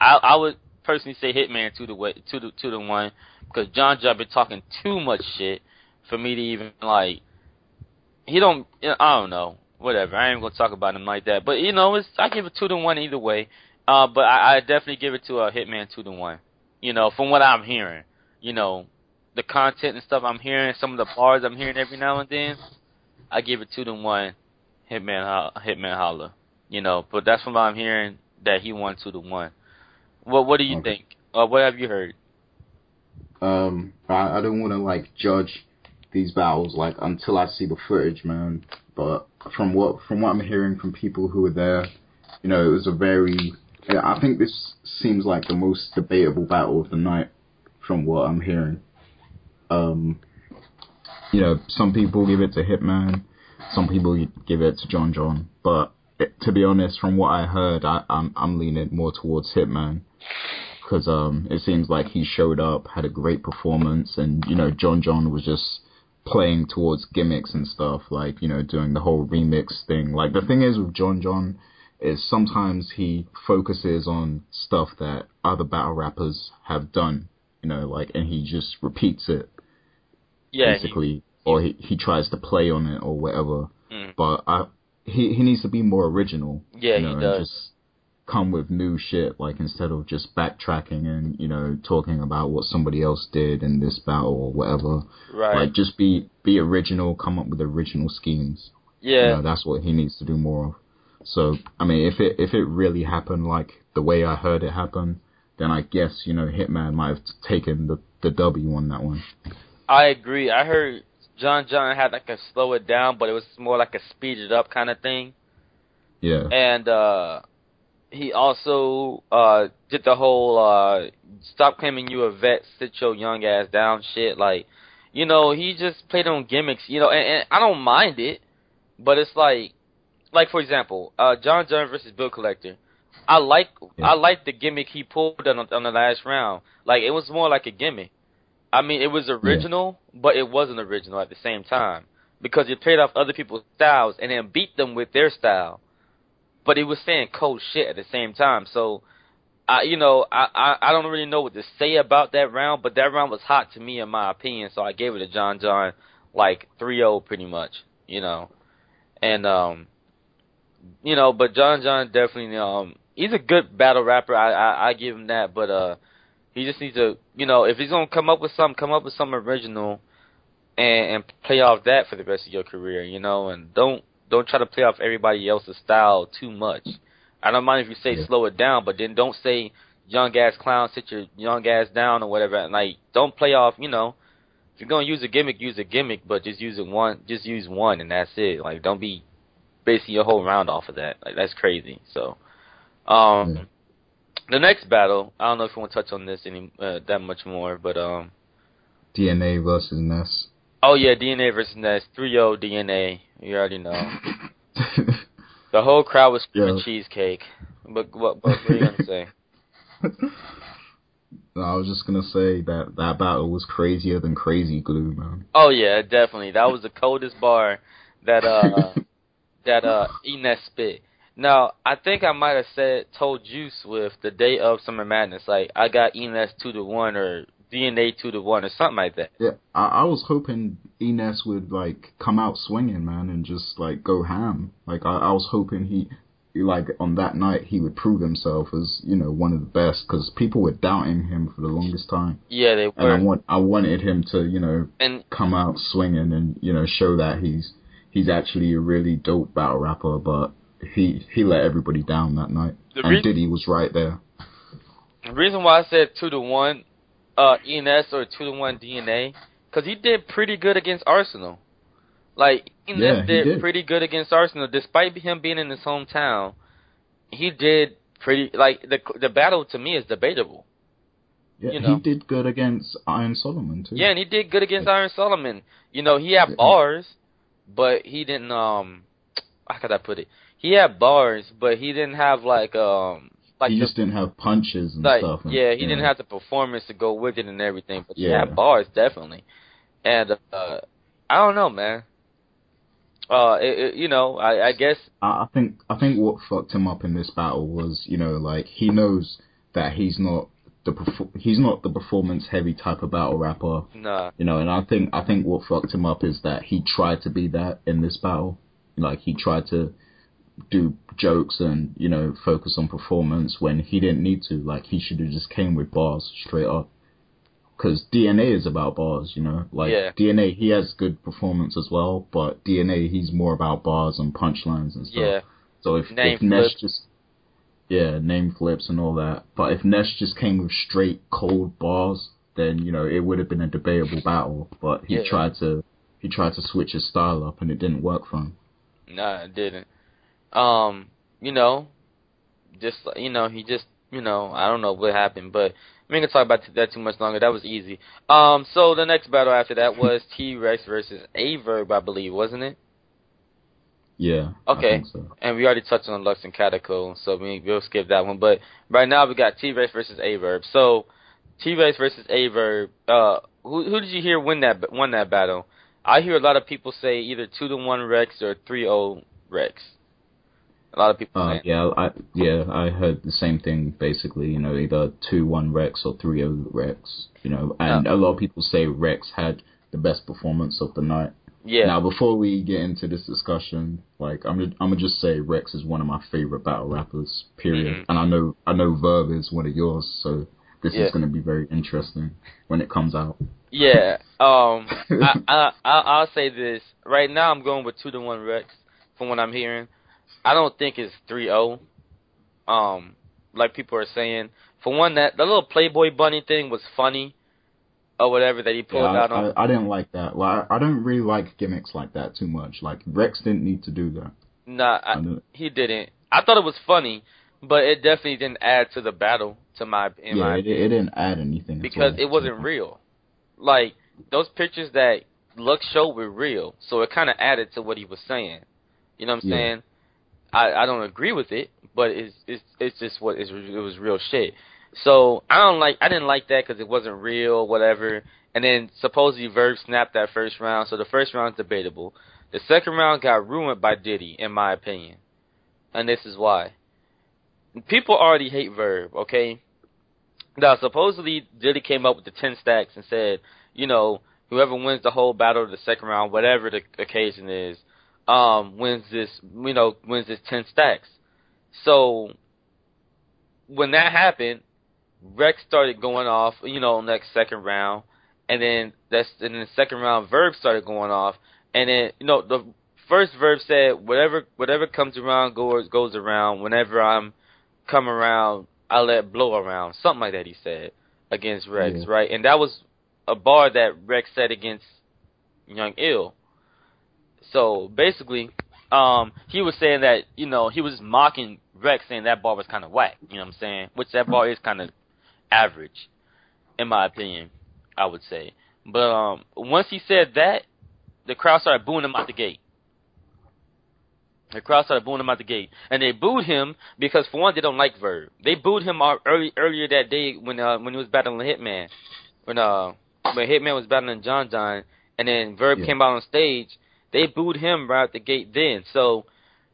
Speaker 4: I I would personally say Hitman two to way two to two to one because John John been talking too much shit for me to even like. He don't. I don't know. Whatever. I ain't gonna talk about him like that. But you know, it's I give it two to one either way. Uh, but I, I definitely give it to a Hitman two to one. You know, from what I'm hearing. You know, the content and stuff I'm hearing, some of the bars I'm hearing every now and then. I give it two to one. Hitman Ho- Hitman Holla. You know, but that's from what I'm hearing that he won two to one. What What do you
Speaker 5: Okay.
Speaker 4: think? Uh, what have you heard?
Speaker 5: Um, I, I don't want to like judge these battles like until I see the footage, man. But from what from what I'm hearing from people who were there, you know, it was a very. I think this seems like the most debatable battle of the night, from what I'm hearing. Um, you know, some people give it to Hitman, some people give it to John John. But it, to be honest, from what I heard, I, I'm I'm leaning more towards Hitman because um, it seems like he showed up, had a great performance, and you know John John was just playing towards gimmicks and stuff, like you know doing the whole remix thing. Like the thing is with John John is sometimes he focuses on stuff that other battle rappers have done, you know, like and he just repeats it
Speaker 4: Yeah, he-
Speaker 5: basically, or he he tries to play on it or whatever.
Speaker 4: Mm.
Speaker 5: But I he he needs to be more original.
Speaker 4: Yeah,
Speaker 5: you know,
Speaker 4: he does.
Speaker 5: just come with new shit, like instead of just backtracking and you know talking about what somebody else did in this battle or whatever.
Speaker 4: right.
Speaker 5: Like just be be original, come up with original schemes. You
Speaker 4: yeah,
Speaker 5: know, that's what he needs to do more of. So I mean, if it if it really happened like the way I heard it happen, then I guess you know Hitman might have taken the the W on that one.
Speaker 4: I agree. I heard John John had like a slow it down, but it was more like a speed it up kind of thing.
Speaker 5: Yeah.
Speaker 4: And uh he also uh did the whole uh stop claiming you a vet, sit your young ass down shit. Like, you know, he just played on gimmicks, you know, and, and I don't mind it, but it's like like for example, uh John John versus Bill Collector. I like
Speaker 5: Yeah.
Speaker 4: I like the gimmick he pulled on on the last round. Like it was more like a gimmick. I mean, it was original, but it wasn't original at the same time because he played off other people's styles and then beat them with their style. But he was saying cold shit at the same time. So, I you know I, I I don't really know what to say about that round, but that round was hot to me in my opinion. So I gave it to John John like 3-0 pretty much, you know, and um, you know, but John John definitely um he's a good battle rapper. I I, I give him that, but uh. He just needs to, you know, if he's gonna come up with something, come up with something original, and and play off that for the rest of your career, you know, and don't don't try to play off everybody else's style too much. I don't mind if you say
Speaker 5: Yeah.
Speaker 4: slow it down, but then don't say young ass clown, sit your young ass down or whatever. And like, don't play off, you know. If you're gonna use a gimmick, use a gimmick, but just use it one, just use one, and that's it. Like, don't be basing your whole round off of that. Like, that's crazy. So, um.
Speaker 5: Yeah.
Speaker 4: The next battle, I don't know if you want to touch on this any uh, that much more, but um,
Speaker 5: DNA versus Ness.
Speaker 4: Oh yeah, DNA versus Ness, 3-0 DNA. You already know. The whole crowd was screaming
Speaker 5: Yeah.
Speaker 4: cheesecake. But what, what, what are you gonna say?
Speaker 5: No, I was just gonna say that that battle was crazier than Crazy Glue, man.
Speaker 4: Oh yeah, definitely. That was the coldest bar that uh that uh Enes spit. Now, I think I might have said told Juice with the day of Summer Madness, like I got Enes two to one or DNA two to one or something like that.
Speaker 5: Yeah, I, I was hoping Enes would like come out swinging, man, and just like go ham. Like I, I was hoping he, like on that night, he would prove himself as you know one of the best because people were doubting him for the longest time.
Speaker 4: Yeah, they were.
Speaker 5: And I want I wanted him to you know
Speaker 4: And
Speaker 5: come out swinging and you know show that he's he's actually a really dope battle rapper, but he he let everybody down that night.
Speaker 4: The
Speaker 5: and
Speaker 4: re-
Speaker 5: Diddy was right there.
Speaker 4: the reason why I said two to one, uh, ENS or two to one DNA, because he did pretty good against Arsenal. Like Enes
Speaker 5: Yeah, he
Speaker 4: did,
Speaker 5: did.
Speaker 4: pretty good against Arsenal, despite him being in his hometown. He did pretty like the the battle to me is debatable.
Speaker 5: Yeah,
Speaker 4: You know.
Speaker 5: he did good against Iron Solomon too.
Speaker 4: Yeah, and he did good against Iron Solomon. You know, he had bars, but he didn't. Um, how could I put it? He had bars, but he didn't have like um like
Speaker 5: he
Speaker 4: the
Speaker 5: just didn't have punches and
Speaker 4: like
Speaker 5: stuff. and-
Speaker 4: yeah, he didn't have the performance to go with it and everything, but he
Speaker 5: Yeah.
Speaker 4: had bars definitely. And uh I don't know, man. Uh, it, it, you know, I, I guess
Speaker 5: I I think I think what fucked him up in this battle was you know like he knows that he's not the perfor- he's not the performance heavy type of battle rapper.
Speaker 4: nah.
Speaker 5: You know, and I think I think what fucked him up is that he tried to be that in this battle. Like he tried to do jokes and you know focus on performance when he didn't need to. Like he should have just came with bars straight up. Because DNA is about bars, you know. Like
Speaker 4: Yeah.
Speaker 5: DNA, he has good performance as well, but DNA, he's more about bars and punchlines and stuff.
Speaker 4: Yeah,
Speaker 5: So if,
Speaker 4: Name
Speaker 5: if Nesh
Speaker 4: flips.
Speaker 5: just yeah, name flips and all that. But if Nesh just came with straight cold bars, then you know it would have been a debatable battle. But he
Speaker 4: Yeah.
Speaker 5: tried to he tried to switch his style up and it didn't work for him.
Speaker 4: nah, it didn't. Um, you know, just you know, he just you know, I don't know what happened, but we ain't gonna talk about that too much longer. That was easy. Um, so the next battle after that was T Rex versus Aye Verb, I believe, wasn't it?
Speaker 5: Yeah.
Speaker 4: Okay.
Speaker 5: so.
Speaker 4: And we already touched on Lux and Calicoe, so we, we'll skip that one. But right now we got T Rex versus Aye Verb. So T Rex versus Aye Verb. Uh, who who did you hear win that won that battle? I hear a lot of people say either two to one Rex or three zero Rex. A lot of people
Speaker 5: Uh, yeah, I yeah I heard the same thing basically. You know, either two one Rex or three O Rex. You know, and a lot of people say Rex had the best performance of the night.
Speaker 4: Yeah.
Speaker 5: Now, before we get into this discussion, like I'm, gonna- I'm gonna just say Rex is one of my favorite battle rappers. Period.
Speaker 4: Mhm.
Speaker 5: And I know, I know Verb is one of yours, so this
Speaker 4: Yeah.
Speaker 5: is gonna be very interesting when it comes out.
Speaker 4: Yeah. Um. I, I I I'll say this right now. I'm going with two to one Rex. From what I'm hearing, I don't think it's 3-0. Um, like people are saying. For one, that the little Playboy Bunny thing was funny, or whatever that he
Speaker 5: Yeah,
Speaker 4: pulled
Speaker 5: I,
Speaker 4: out on.
Speaker 5: I, I didn't like that. Like, I don't really like gimmicks like that too much. Like Rex didn't need to do that.
Speaker 4: nah, I,
Speaker 5: I don't-
Speaker 4: he didn't. I thought it was funny, but it definitely didn't add to the battle. To my in
Speaker 5: yeah,
Speaker 4: my
Speaker 5: it, it didn't add anything
Speaker 4: because it wasn't real. Like those pictures that Lux showed were real, so it kind of added to what he was saying. You know what I'm
Speaker 5: Yeah.
Speaker 4: saying? I I don't agree with it, but it's it's it's just what it was real shit. So I don't like I didn't like that because it wasn't real, whatever. And then supposedly Verb snapped that first round, so the first round's debatable. The second round got ruined by Diddy, in my opinion, and this is why. People already hate Verb, okay? Now, supposedly Diddy came up with the ten stacks and said, you know, whoever wins the whole battle of the second round, whatever the occasion is, um, wins this, you know, wins this ten stacks. So when that happened, Rex started going off, you know, next second round, and then that's and then the second round, Verb started going off, and then you know the first Verb said, whatever whatever comes around goes goes around. Whenever I'm come around, I let blow around, something like that. He said against Rex,
Speaker 5: Yeah.
Speaker 4: right? And that was a bar that Rex said against Young Ill. So basically, um, he was saying that you know he was mocking Rex, saying that bar was kind of whack. You know what I'm saying? Which that bar is kind of average, in my opinion. I would say. But um, once he said that, the crowd started booing him out the gate. The crowd started booing him out the gate, and they booed him because for one, they don't like Verb. They booed him early earlier that day when uh, when he was battling Hitman, when uh when Hitman was battling John John, and then Verb
Speaker 5: Yeah.
Speaker 4: came out on stage. They booed him right out the gate then. So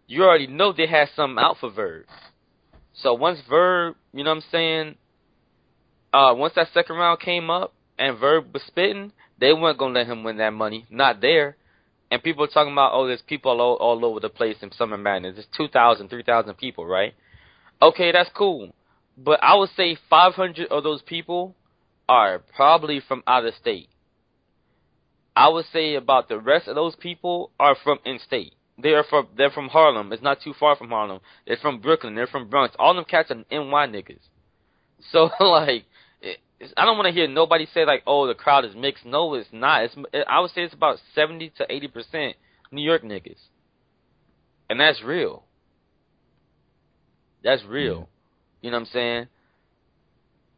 Speaker 4: you already know they had something out for Verb. So once Verb, you know what I'm saying, uh, once that second round came up and Verb was spitting, they weren't gonna let him win that money. Not there. And people are talking about, oh, there's people all, all over the place in Summer Madness. There's 2,000, 3,000 people, right? Okay, that's cool. But I would say 500 of those people are probably from out of state. I would say about the rest of those people are from in-state. They are from they're from Harlem. It's not too far from Harlem. They're from Brooklyn. They're from Bronx. All them cats are NY niggas. So like, I don't want to hear nobody say like, oh, the crowd is mixed. No, it's not. It's I would say it's about seventy to eighty percent New York niggas, and that's real. That's real. You know what I'm saying?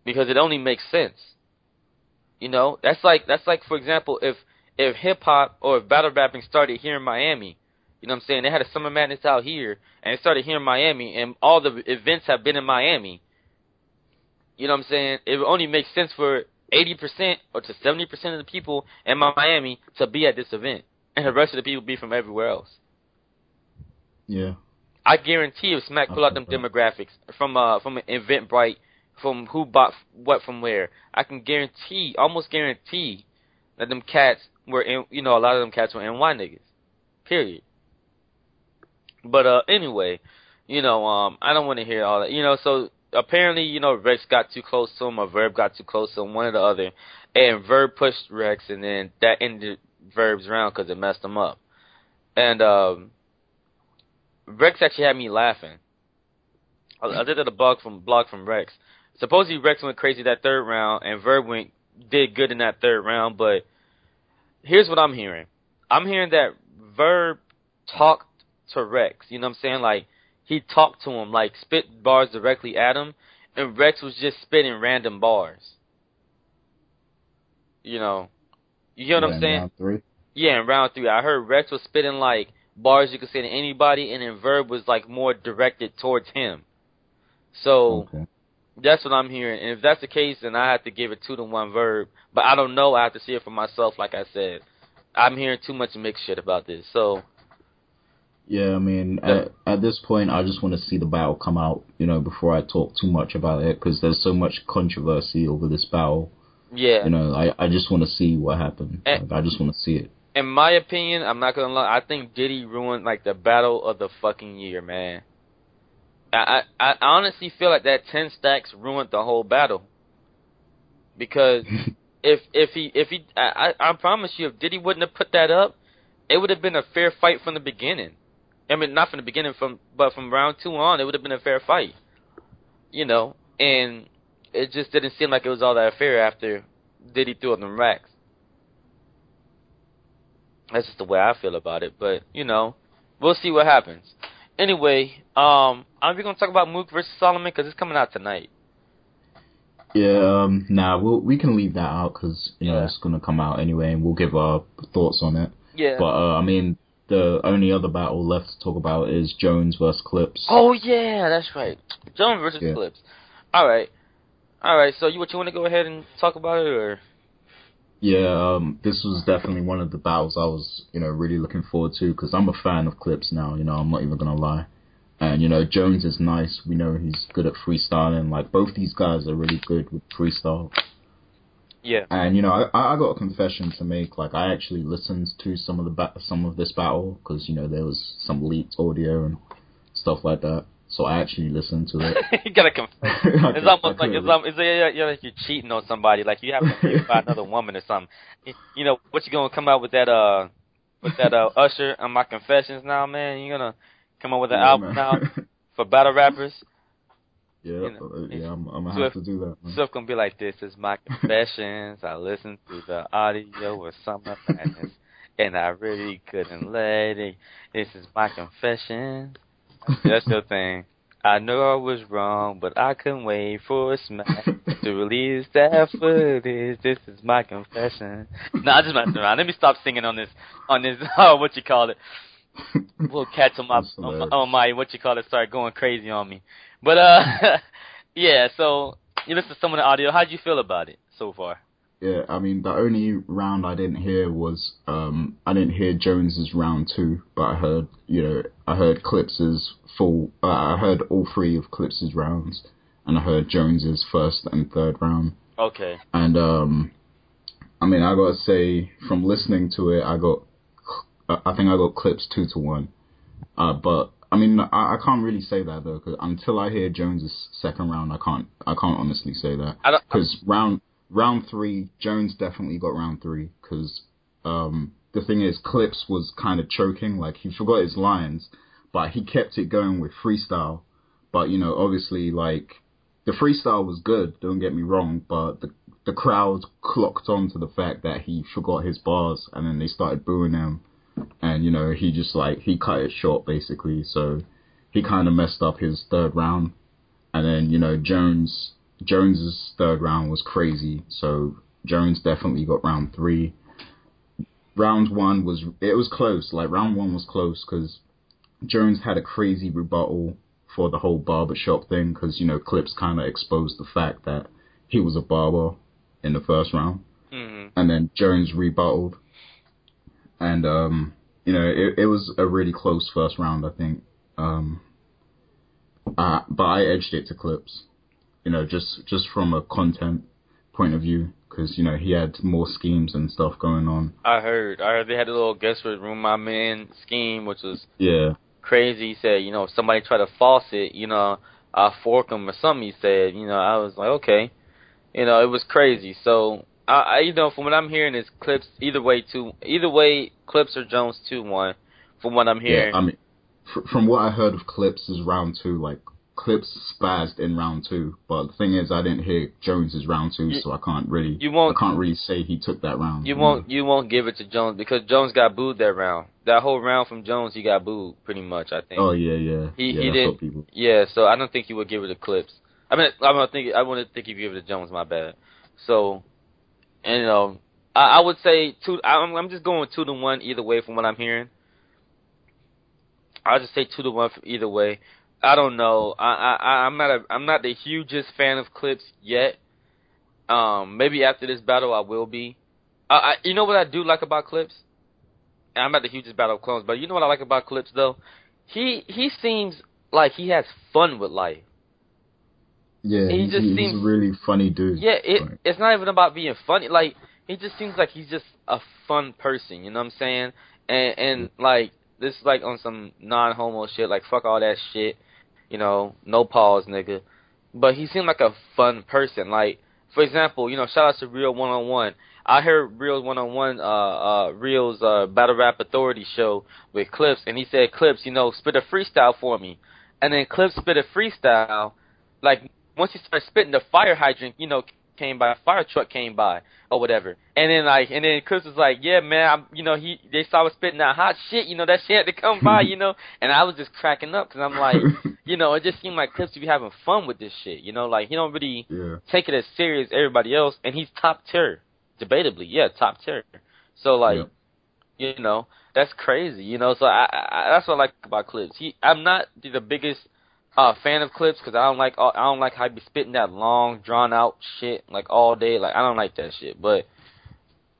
Speaker 4: Because it only makes sense. You know, that's like that's like for example, if if hip hop or if battle rapping started here in Miami, you know what I'm saying? They had a summer madness out here and it started here in Miami and all the events have been in Miami. You know what I'm saying? It only makes sense for 80% or to 70% of the people in Miami to be at this event and the rest of the people be from everywhere else.
Speaker 5: Yeah.
Speaker 4: I guarantee if Smack pull out them demographics from uh from Eventbrite, from who bought what from where, I can guarantee, almost guarantee, that them cats were in, you know, a lot of them cats were NY niggas. Period. But uh, anyway, you know, um, I don't want to hear all that. You know, so apparently, you know, Rex got too close to him, or Verb got too close to him, one or the other, and Verb pushed Rex, and then that ended Verb's round because it messed him up. And um, Rex actually had me laughing. I, I did a blog from blog from Rex. Supposedly Rex went crazy that third round, and Verb went did good in that third round. But here's what I'm hearing. I'm hearing that Verb talked to Rex. You know what I'm saying? Like he talked to him, like spit bars directly at him, and Rex was just spitting random bars. You know, you hear what
Speaker 5: Yeah,
Speaker 4: I'm saying?
Speaker 5: round three.
Speaker 4: Yeah, in round three, I heard Rex was spitting like bars you could say to anybody, and then Verb was like more directed towards him. So
Speaker 5: Okay.
Speaker 4: That's what I'm hearing. And if that's the case, then I have to give it two to one Verb. But I don't know. I have to see it for myself. Like I said, I'm hearing too much mixed shit about this. So
Speaker 5: Yeah, I mean,
Speaker 4: Yeah.
Speaker 5: at, at this point, I just want to see the battle come out, you know, before I talk too much about it, because there's so much controversy over this battle.
Speaker 4: yeah,
Speaker 5: You know, I, I just want to see what happened.
Speaker 4: Eh.
Speaker 5: Like, I just want to see it.
Speaker 4: in my opinion, I'm not gonna lie. I think Diddy ruined like the battle of the fucking year, man. I I, I honestly feel like that ten stacks ruined the whole battle. Because if if he if he I, I I promise you, if Diddy wouldn't have put that up, it would have been a fair fight from the beginning. I mean, not from the beginning, from but from round two on, it would have been a fair fight. You know, and it just didn't seem like it was all that fair after Diddy threw up them racks. That's just the way I feel about it. But you know, we'll see what happens. Anyway, um, are we gonna talk about Mook versus Solomon because it's coming out tonight?
Speaker 5: Yeah, um, nah, we'll, we can leave that out because, you know,
Speaker 4: Yeah.
Speaker 5: it's going to come out anyway and we'll give our thoughts on it.
Speaker 4: Yeah.
Speaker 5: But, uh, I mean, the only other battle left to talk about is Jones versus Clips.
Speaker 4: oh yeah, that's right. Jones versus
Speaker 5: Yeah.
Speaker 4: Clips. All right, all right. So you what you want to go ahead and talk about it or?
Speaker 5: Yeah, um, this was definitely one of the battles I was, you know, really looking forward to because I'm a fan of Clips now. You know, I'm not even gonna lie. And you know, Jones is nice. We know he's good at freestyling. Like both these guys are really good with freestyle.
Speaker 4: Yeah.
Speaker 5: And you know, I, I got a confession to make. Like I actually listened to some of the ba- some of this battle because you know there was some leaked audio and stuff like that. So I actually listened to it.
Speaker 4: you gotta confess. It's almost like it's, um, it's yeah, yeah, like you're cheating on somebody. Like you have to by another woman or something. You know what you gonna come out with that uh with that uh Usher on my confessions now, man? You gonna come out with an
Speaker 5: Yeah,
Speaker 4: album
Speaker 5: man.
Speaker 4: now for battle rappers?
Speaker 5: yeah,
Speaker 4: you know,
Speaker 5: uh, yeah, I'm, I'm gonna
Speaker 4: Swift-
Speaker 5: have to do that. Man.
Speaker 4: Stuff gonna be like this. Is my confessions. I listened to the audio of Summer Madness, and I really couldn't let it. This is my confession. That's your thing. I know I was wrong, but I couldn't wait for a Smack to release that footage. This is my confession. No, I just messing around. Let me stop singing on this, on this, uh, what you call it. little cats on my, on my on my what you call it started going crazy on me. But uh, yeah. So you listen to some of the audio. How'd you feel about it so far?
Speaker 5: Yeah, I mean the only round I didn't hear was um I didn't hear Jones's round two, but I heard you know I heard Clips's full uh, I heard all three of Clips's rounds, and I heard Jones's first and third round,
Speaker 4: Okay.
Speaker 5: and um I mean I gotta say from listening to it I got I think I got Clips two to one, uh but I mean I, I can't really say that though because until I hear Jones's second round I can't I can't honestly say that. Because round round three, Jones definitely got round three because um, the thing is, Clips was kind of choking, like he forgot his lines, but he kept it going with freestyle. But you know, obviously, like the freestyle was good. Don't get me wrong, but the the crowd clocked on to the fact that he forgot his bars, and then they started booing him, and you know, he just like he cut it short basically. So he kind of messed up his third round, and then you know Jones Jones's third round was crazy, so Jones definitely got round three. Round one was it was close. Like round one was close because Jones had a crazy rebuttal for the whole barbershop thing because you know Clips kind of exposed the fact that he was a barber in the first round,
Speaker 4: hmm
Speaker 5: and then Jones rebutted, and um you know it it was a really close first round I think. Um, uh, but I edged it to Clips you know, just just from a content point of view, because you know he had more schemes and stuff going on.
Speaker 4: I heard. I heard they had a little guest room my man scheme, which was
Speaker 5: Yeah,
Speaker 4: crazy. He said, you know, if somebody tried to false it, you know, I'll fork them or something. He said, you know, I was like, okay, you know, it was crazy. So I, I you know, from what I'm hearing is clips either way two, either way, clips or Jones two one. From what I'm hearing,
Speaker 5: yeah. I mean, fr- from what I heard of Clips is round two, like Clips spazzed in round two, but the thing is, I didn't hear Jones's round two,
Speaker 4: You-
Speaker 5: so I can't really,
Speaker 4: you won't-
Speaker 5: I can't really say he took that round.
Speaker 4: you won't you won't give it to Jones because Jones got booed that round. That whole round from Jones, he got booed pretty much. I think.
Speaker 5: Oh yeah, yeah,
Speaker 4: He-
Speaker 5: yeah.
Speaker 4: he did-. Yeah, so I don't think he would give it to Clips. I mean, I don't think I wouldn't think he'd give it to Jones. My bad. So, and you know, I, I would say two. I'm, I'm just going two to one either way from what I'm hearing. I'll just say two to one either way. I don't know. I, I I- I'm not a I'm not the hugest fan of Clips yet. Um, maybe after this battle I will be. I, I you know what I do like about Clips? And I'm not the hugest battle of clones, but you know what I like about Clips though? He he seems like he has fun with life.
Speaker 5: Yeah,
Speaker 4: He
Speaker 5: he,
Speaker 4: just
Speaker 5: he's
Speaker 4: seems-
Speaker 5: a really funny dude.
Speaker 4: Yeah, it
Speaker 5: Like,
Speaker 4: it's not even about being funny. Like he just seems like he's just a fun person. You know what I'm saying? And and like this is like on some non-homo shit. Like fuck all that shit. You know, no pause, nigga. But he seemed like a fun person. Like for example, you know, shout out to Real One on One. I heard Real One on One, uh, uh, Real's uh, Battle Rap Authority show with Clips, and he said, Clips, you know, spit a freestyle for me. And then Clips spit a freestyle, like once he started spitting, the fire hydrant, you know, came by, a fire truck came by, or whatever. And then like, and then Chris was like, yeah, man, I'm, you know, he, they saw us spitting that hot shit, you know, that shit had to come by, you know. And I was just cracking up because I'm like, you know, it just seemed like Clips to be having fun with this shit, you know, like he don't really
Speaker 5: yeah,
Speaker 4: take it as serious as everybody else, and he's top tier, debatably, yeah, top tier. So like, you know, that's crazy, you know. So I, I that's what I like about Clips. He, I'm not the biggest uh fan of Clips because I don't like all, I don't like how he be spitting that long, drawn out shit like all day. Like I don't like that shit, but.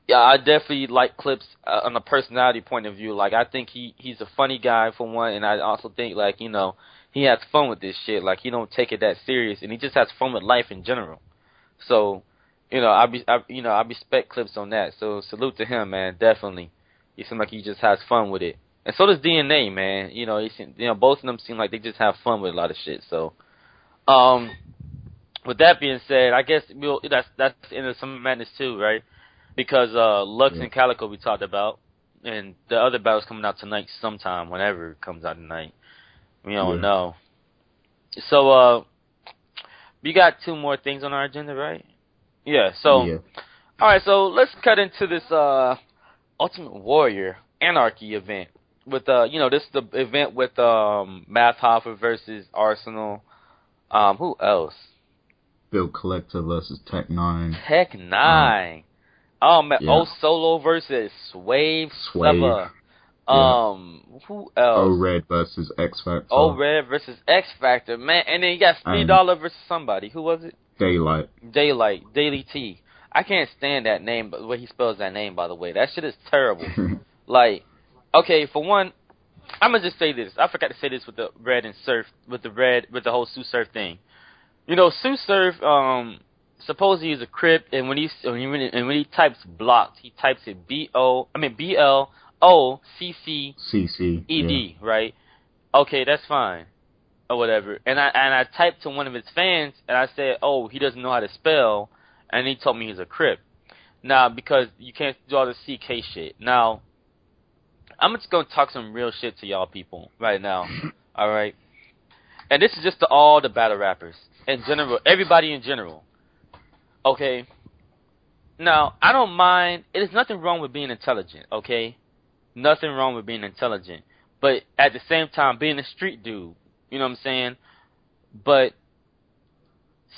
Speaker 4: Yeah, I definitely like Clips uh, on a personality point of view. Like, I think he he's a funny guy for one, and I also think like you know he has fun with this shit. Like, he don't take it that serious, and he just has fun with life in general. So, you know, I be, I, you know, I respect Clips on that. So salute to him, man. Definitely, he seems like he just has fun with it, and so does DNA, man. You know, he seem, you know, both of them seem like they just have fun with a lot of shit. So, um, with that being said, I guess we'll that's that's the end of some madness too, right? Because uh, Lux
Speaker 5: Yeah.
Speaker 4: and Calicoe we talked about, and the other battle's coming out tonight sometime, whenever it comes out tonight. We don't
Speaker 5: Yeah.
Speaker 4: know. So, uh, we got two more things on our agenda, right? Yeah. So,
Speaker 5: yeah.
Speaker 4: all right. So let's cut into this uh, Ultimate Warrior Anarchy event with uh, you know, this is the event with um, Math Hoffa versus Arsenal. Um, who else?
Speaker 5: Bill Collector versus Tech Nine.
Speaker 4: Tech Nine. oh man,
Speaker 5: yeah.
Speaker 4: oh Solo versus Swave
Speaker 5: Swave.
Speaker 4: Um, who else?
Speaker 5: O Red versus X Factor.
Speaker 4: O Red versus X Factor, man. And then you got Speed Dollar versus somebody. Who was it?
Speaker 5: Daylyt.
Speaker 4: Daylyt, Daily T. I can't stand that name, but the way he spells that name, by the way, that shit is terrible. like, okay, for one, I'm gonna just say this. I forgot to say this with the red and surf, with the red, with the whole Sue Surf thing. You know, Sue Surf, um, supposedly is a crip, and when he when he and when he types blocked, he types it B O, I mean B L O C C
Speaker 5: CC.
Speaker 4: E D, right? Okay, that's fine, or whatever. And I and I typed to one of his fans, and I said, "Oh, he doesn't know how to spell," and he told me he's a crip. Now, because you can't do all the CK shit. Now, I'm just gonna talk some real shit to y'all people right now. all right, and this is just to all the battle rappers in general, everybody in general. Okay. Now, I don't mind. There's nothing wrong with being intelligent. Okay nothing wrong with being intelligent. But at the same time, being a street dude, you know what I'm saying? But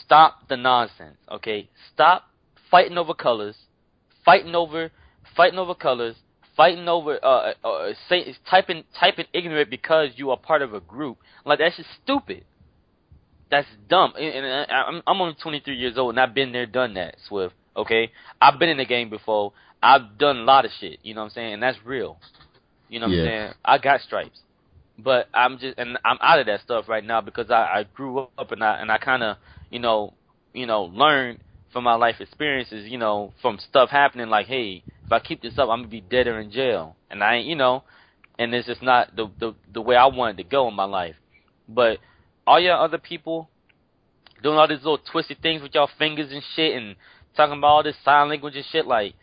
Speaker 4: stop the nonsense, okay? Stop fighting over colors, fighting over, fighting over colors, fighting over, uh, uh, uh say, typing, typing ignorant because you are part of a group. Like that's just stupid. That's dumb. And, and I, I'm, I'm only 23 years old, and I've been there, done that, Swift. Okay, I've been in the game before. I've done a lot of shit. You know what I'm saying? And that's real. You know what
Speaker 5: Yeah.
Speaker 4: I'm saying? I got stripes, but I'm just and I'm out of that stuff right now because I, I grew up and I and I kind of you know you know learned from my life experiences. You know from stuff happening like, hey, if I keep this up, I'm gonna be dead or in jail, and I ain't you know, and it's just not the the the way I wanted to go in my life. But all y'all other people doing all these little twisty things with y'all fingers and shit and talking about all this sign language and shit like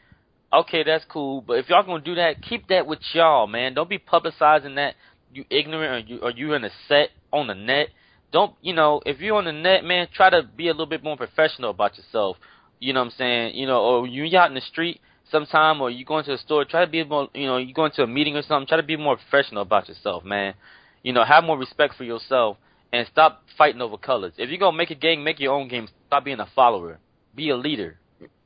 Speaker 4: okay that's cool. But if y'all gonna do that keep that with y'all man. Don't be publicizing that you ignorant or you or you in a set on the net. Don't you know if you're on the net man try to be a little bit more professional about yourself. You know what i'm saying? You know or you out in the street sometime or you go into a store try to be more you know you go into a meeting or something try to be more professional about yourself man you know have more respect for yourself and stop fighting over colors if you're gonna make a game make your own game stop being a follower be a leader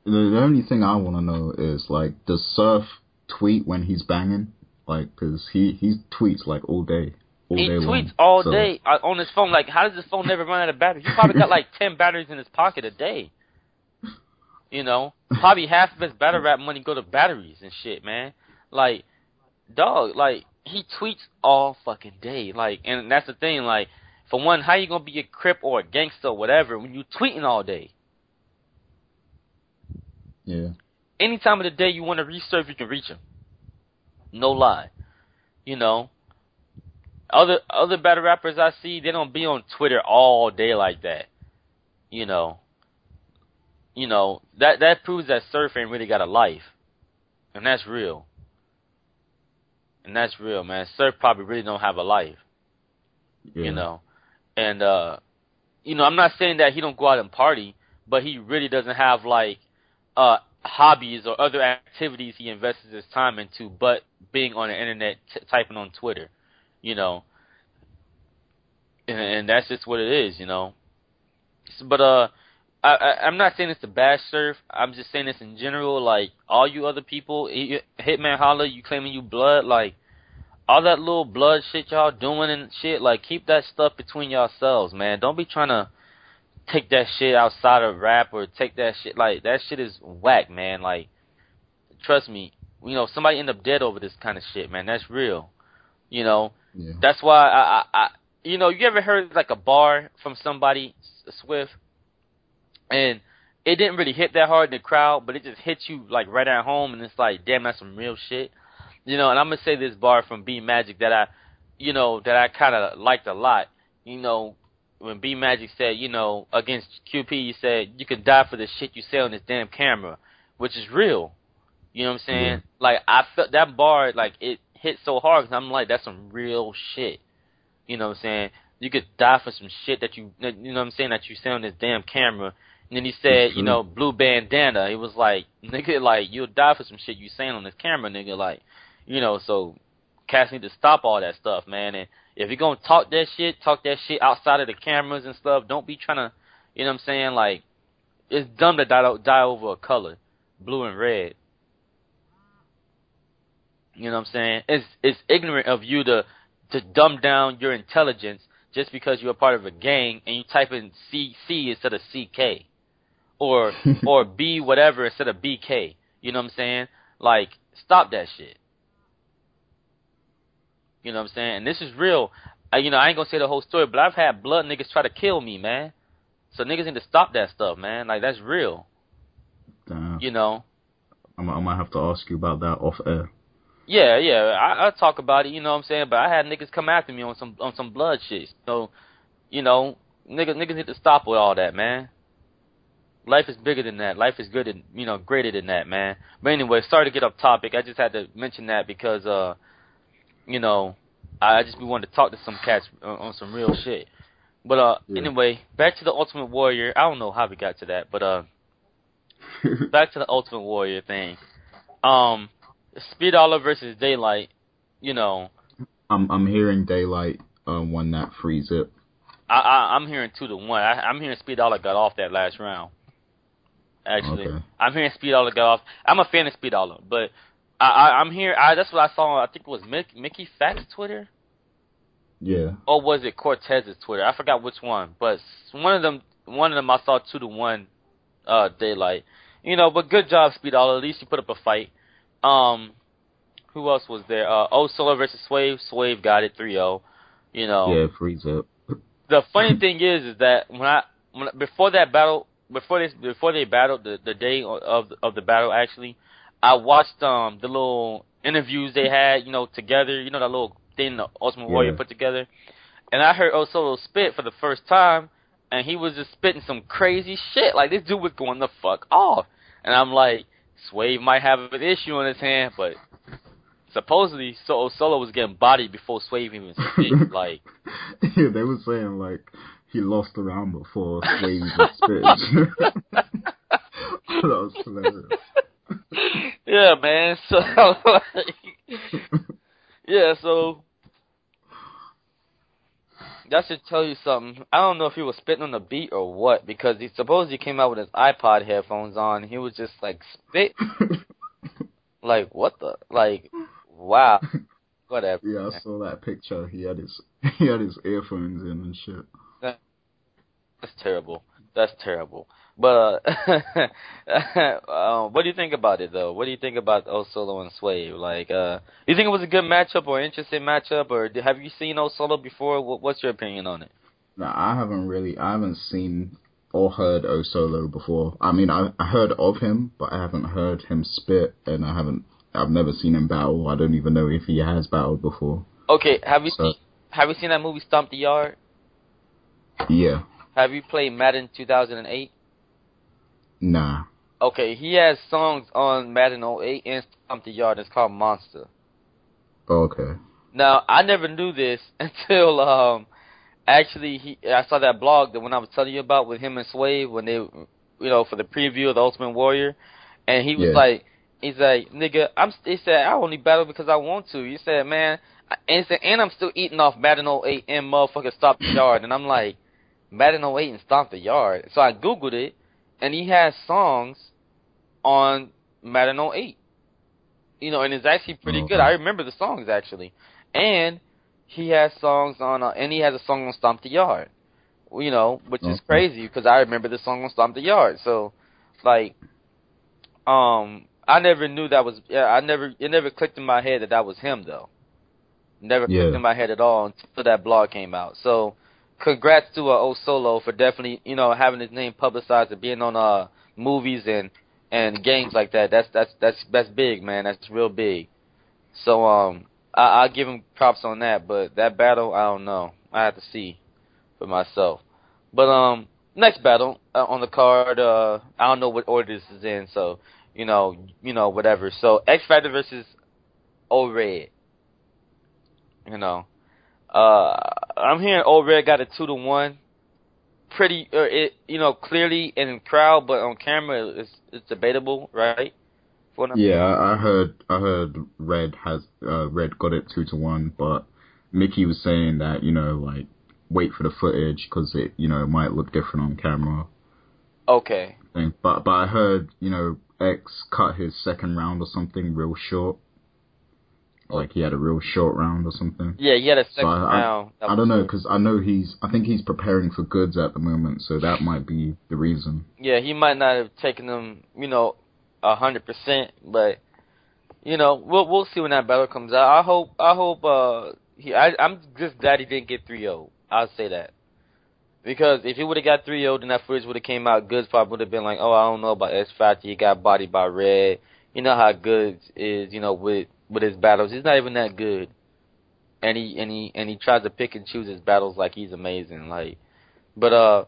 Speaker 5: The, only thing I want to know is like, does Surf tweet when he's banging? Like, cause he he tweets like all day, all
Speaker 4: he
Speaker 5: day
Speaker 4: tweets
Speaker 5: long.
Speaker 4: all
Speaker 5: So,
Speaker 4: day uh, on his phone. Like, how does his phone never run out of battery? He probably got like ten batteries in his pocket a day. You know, probably half of his battle rap money go to batteries and shit, man. Like, dog, like he tweets all fucking day. Like, and that's the thing. Like, for one, how you gonna be a crip or a gangster or whatever when you tweeting all day?
Speaker 5: Yeah.
Speaker 4: any time of the day you want to resurf, you can reach him. No lie. You know, other other battle rappers I see, they don't be on Twitter all day like that. You know, you know that that proves that Surf ain't really got a life, and that's real. And that's real, man. Surf probably really don't have a life
Speaker 5: Yeah.
Speaker 4: you know. And uh you know, I'm not saying that he don't go out and party, but he really doesn't have like uh hobbies or other activities he invests his time into but being on the internet t- typing on Twitter, you know. And, and that's just what it is, you know. But uh I, I I'm not saying it's a bash surf. I'm just saying this in general. Like all you other people, Hitman Holla, you claiming you blood, like all that little blood shit y'all doing and shit, like keep that stuff between yourselves, man. Don't be trying to take that shit outside of rap or take that shit like that shit is whack, man. Like trust me, you know, somebody end up dead over this kind of shit, man. That's real. You know,
Speaker 5: Yeah.
Speaker 4: that's why I, I, I you know, you ever heard like a bar from somebody Swift and it didn't really hit that hard in the crowd, but it just hit you like right at home and it's like, damn, that's some real shit. You know, and I'm gonna say this bar from B Magic that I, you know, that I kind of liked a lot. You know, when B Magic said, you know, against QP, he said you could die for the shit you say on this damn camera, which is real. You know what I'm saying?
Speaker 5: Yeah.
Speaker 4: Like I felt that bar, like it hit so hard because I'm like, that's some real shit. You know what I'm saying? You could die for some shit that you, you know what I'm saying, that you say on this damn camera. And then he said, you know, mm-hmm. blue bandana. He was like, nigga, like you'll die for some shit you saying on this camera, nigga. Like, you know, so cats need to stop all that stuff, man. And if you're gonna talk that shit, talk that shit outside of the cameras and stuff. Don't be trying to, you know what I'm saying? Like, it's dumb to die die over a color, blue and red. You know what I'm saying? It's it's ignorant of you to to dumb down your intelligence just because you're a part of a gang and you type in CC instead of CK or or B whatever instead of BK. You know what I'm saying? Like stop that shit. You know what I'm saying? And this is real. I, you know, I ain't gonna say the whole story, but I've had blood niggas try to kill me, man. So niggas need to stop that stuff, man. Like that's real.
Speaker 5: Damn.
Speaker 4: You know.
Speaker 5: I'm, I might have to ask you about that off air.
Speaker 4: Yeah, yeah. I, I talk about it, you know what I'm saying. But I had niggas come after me on some on some blood shit. So, you know, niggas niggas need to stop with all that, man. Life is bigger than that. Life is good and you know greater than that, man. But anyway, sorry to get off topic. I just had to mention that because uh, you know, I just be wanting to talk to some cats on, on some real shit. But uh,
Speaker 5: Yeah.
Speaker 4: anyway, back to the Ultimate Warrior. I don't know how we got to that, but uh, back to the Ultimate Warrior thing. Um, Speed Dollar versus Daylyt. You know,
Speaker 5: I'm I'm hearing Daylyt um, won that free zip.
Speaker 4: I, I I'm hearing two to one. I, I'm hearing Speed Dollar got off that last round. Actually,
Speaker 5: Okay.
Speaker 4: I'm hearing Speed Dollar got off. I'm a fan of Speed Dollar, but I, I I'm here. I that's what I saw. I think it was Mick, Mickey Factz Twitter.
Speaker 5: Yeah.
Speaker 4: or was it Cortez's Twitter? I forgot which one, but one of them, one of them, I saw two to one, uh, Daylyt. You know, but good job, Speed All. At least you put up a fight. Um, who else was there? Uh, oh, Solo versus Swave. Swave got it 3-0. You know,
Speaker 5: Yeah, free zip.
Speaker 4: the funny thing is, is that when I when before that battle, before they before they battled the the day of of the battle, actually, I watched um the little interviews they had, you know, together. You know that little thing the Ultimate Warrior
Speaker 5: Yeah.
Speaker 4: put together, and I heard Osolo spit for the first time, and he was just spitting some crazy shit. Like this dude was going the fuck off, and I'm like, Swave might have an issue on his hand, but supposedly so Solo was getting bodied before Swave even spit. like.
Speaker 5: yeah, they were saying like he lost the round before Swave was spit. that was hilarious.
Speaker 4: yeah, man. So, like, yeah, so that should tell you something. I don't know if he was spitting on the beat or what, because he suppose he came out with his iPod headphones on. He was just like spit, like what the, like, wow, whatever.
Speaker 5: yeah, I saw that picture. He had his he had his earphones in and shit.
Speaker 4: That's terrible. That's terrible. But uh, um, what do you think about it though? What do you think about O Solo and Sway? Like, uh, do you think it was a good matchup or interesting matchup, or have you seen O Solo before? What, what's your opinion on it?
Speaker 5: Now I haven't really I haven't seen or heard O Solo before. I mean I, I heard of him, but I haven't heard him spit, and I haven't I've never seen him battle. I don't even know if he has battled before.
Speaker 4: Okay, have you
Speaker 5: So-
Speaker 4: seen have you seen that movie Stomp the Yard?
Speaker 5: Yeah,
Speaker 4: Have you played Madden 2008?
Speaker 5: nah.
Speaker 4: Okay, he has songs on Madden 08 and Stomp the Yard. It's called Monster.
Speaker 5: Okay.
Speaker 4: Now, I never knew this until um actually he I saw that blog that when I was telling you about with him and Swave when they you know for the preview of the Ultimate Warrior and he was
Speaker 5: Yeah.
Speaker 4: like he's like nigga I'm he said I only battle because I want to. He said man and he said and I'm still eating off Madden 08 and motherfucker Stomp the Yard and I'm like Madden 08 and Stomp the Yard. So I googled it and he has songs on Madden 08. You know, and it's actually pretty good. I remember the songs actually. And he has songs on, uh, and he has a song on Stomp the Yard. You know, which is crazy because I remember the song on Stomp the Yard. So, like, um, I never knew that was. Yeah, I never. It never clicked in my head that that was him though. Never clicked
Speaker 5: Yeah.
Speaker 4: in my head at all until that blog came out. So, congrats to uh, O Solo for definitely, you know, having his name publicized and being on uh movies and and games like that. That's that's that's that's big, man. That's real big. So um, I, I give him props on that. But that battle, I don't know. I have to see for myself. But um, next battle uh, on the card, uh, I don't know what order this is in. So you know, you know, whatever. So X Factor versus O Red. You know, uh, I'm hearing O Red got a two to one. Pretty, uh, it you know clearly in crowd, but on camera it's it's debatable, right?
Speaker 5: Yeah, I I heard I heard Red has uh, Red got it two to one, but Mickey was saying that you know like wait for the footage because it you know it might look different on camera.
Speaker 4: Okay.
Speaker 5: But but I heard you know X cut his second round or something real short. Like he had a real short round or something.
Speaker 4: Yeah, he had a
Speaker 5: So
Speaker 4: second
Speaker 5: I,
Speaker 4: round.
Speaker 5: I, I don't know because I know he's. I think he's preparing for Goodz at the moment, so that might be the reason.
Speaker 4: Yeah, he might not have taken them, you know, a hundred percent, but you know, we'll we'll see when that battle comes out. I hope I hope uh he I I'm just glad he didn't get 3-0. I'll say that. Because if he would have got 3-0, then that footage would have came out. Goodz probably would have been like, "Oh, I don't know about X Factor. He got bodied by Red. You know how Goodz is, you know, with with his battles. He's not even that good." And he and he and he tries to pick and choose his battles like he's amazing. Like, but uh,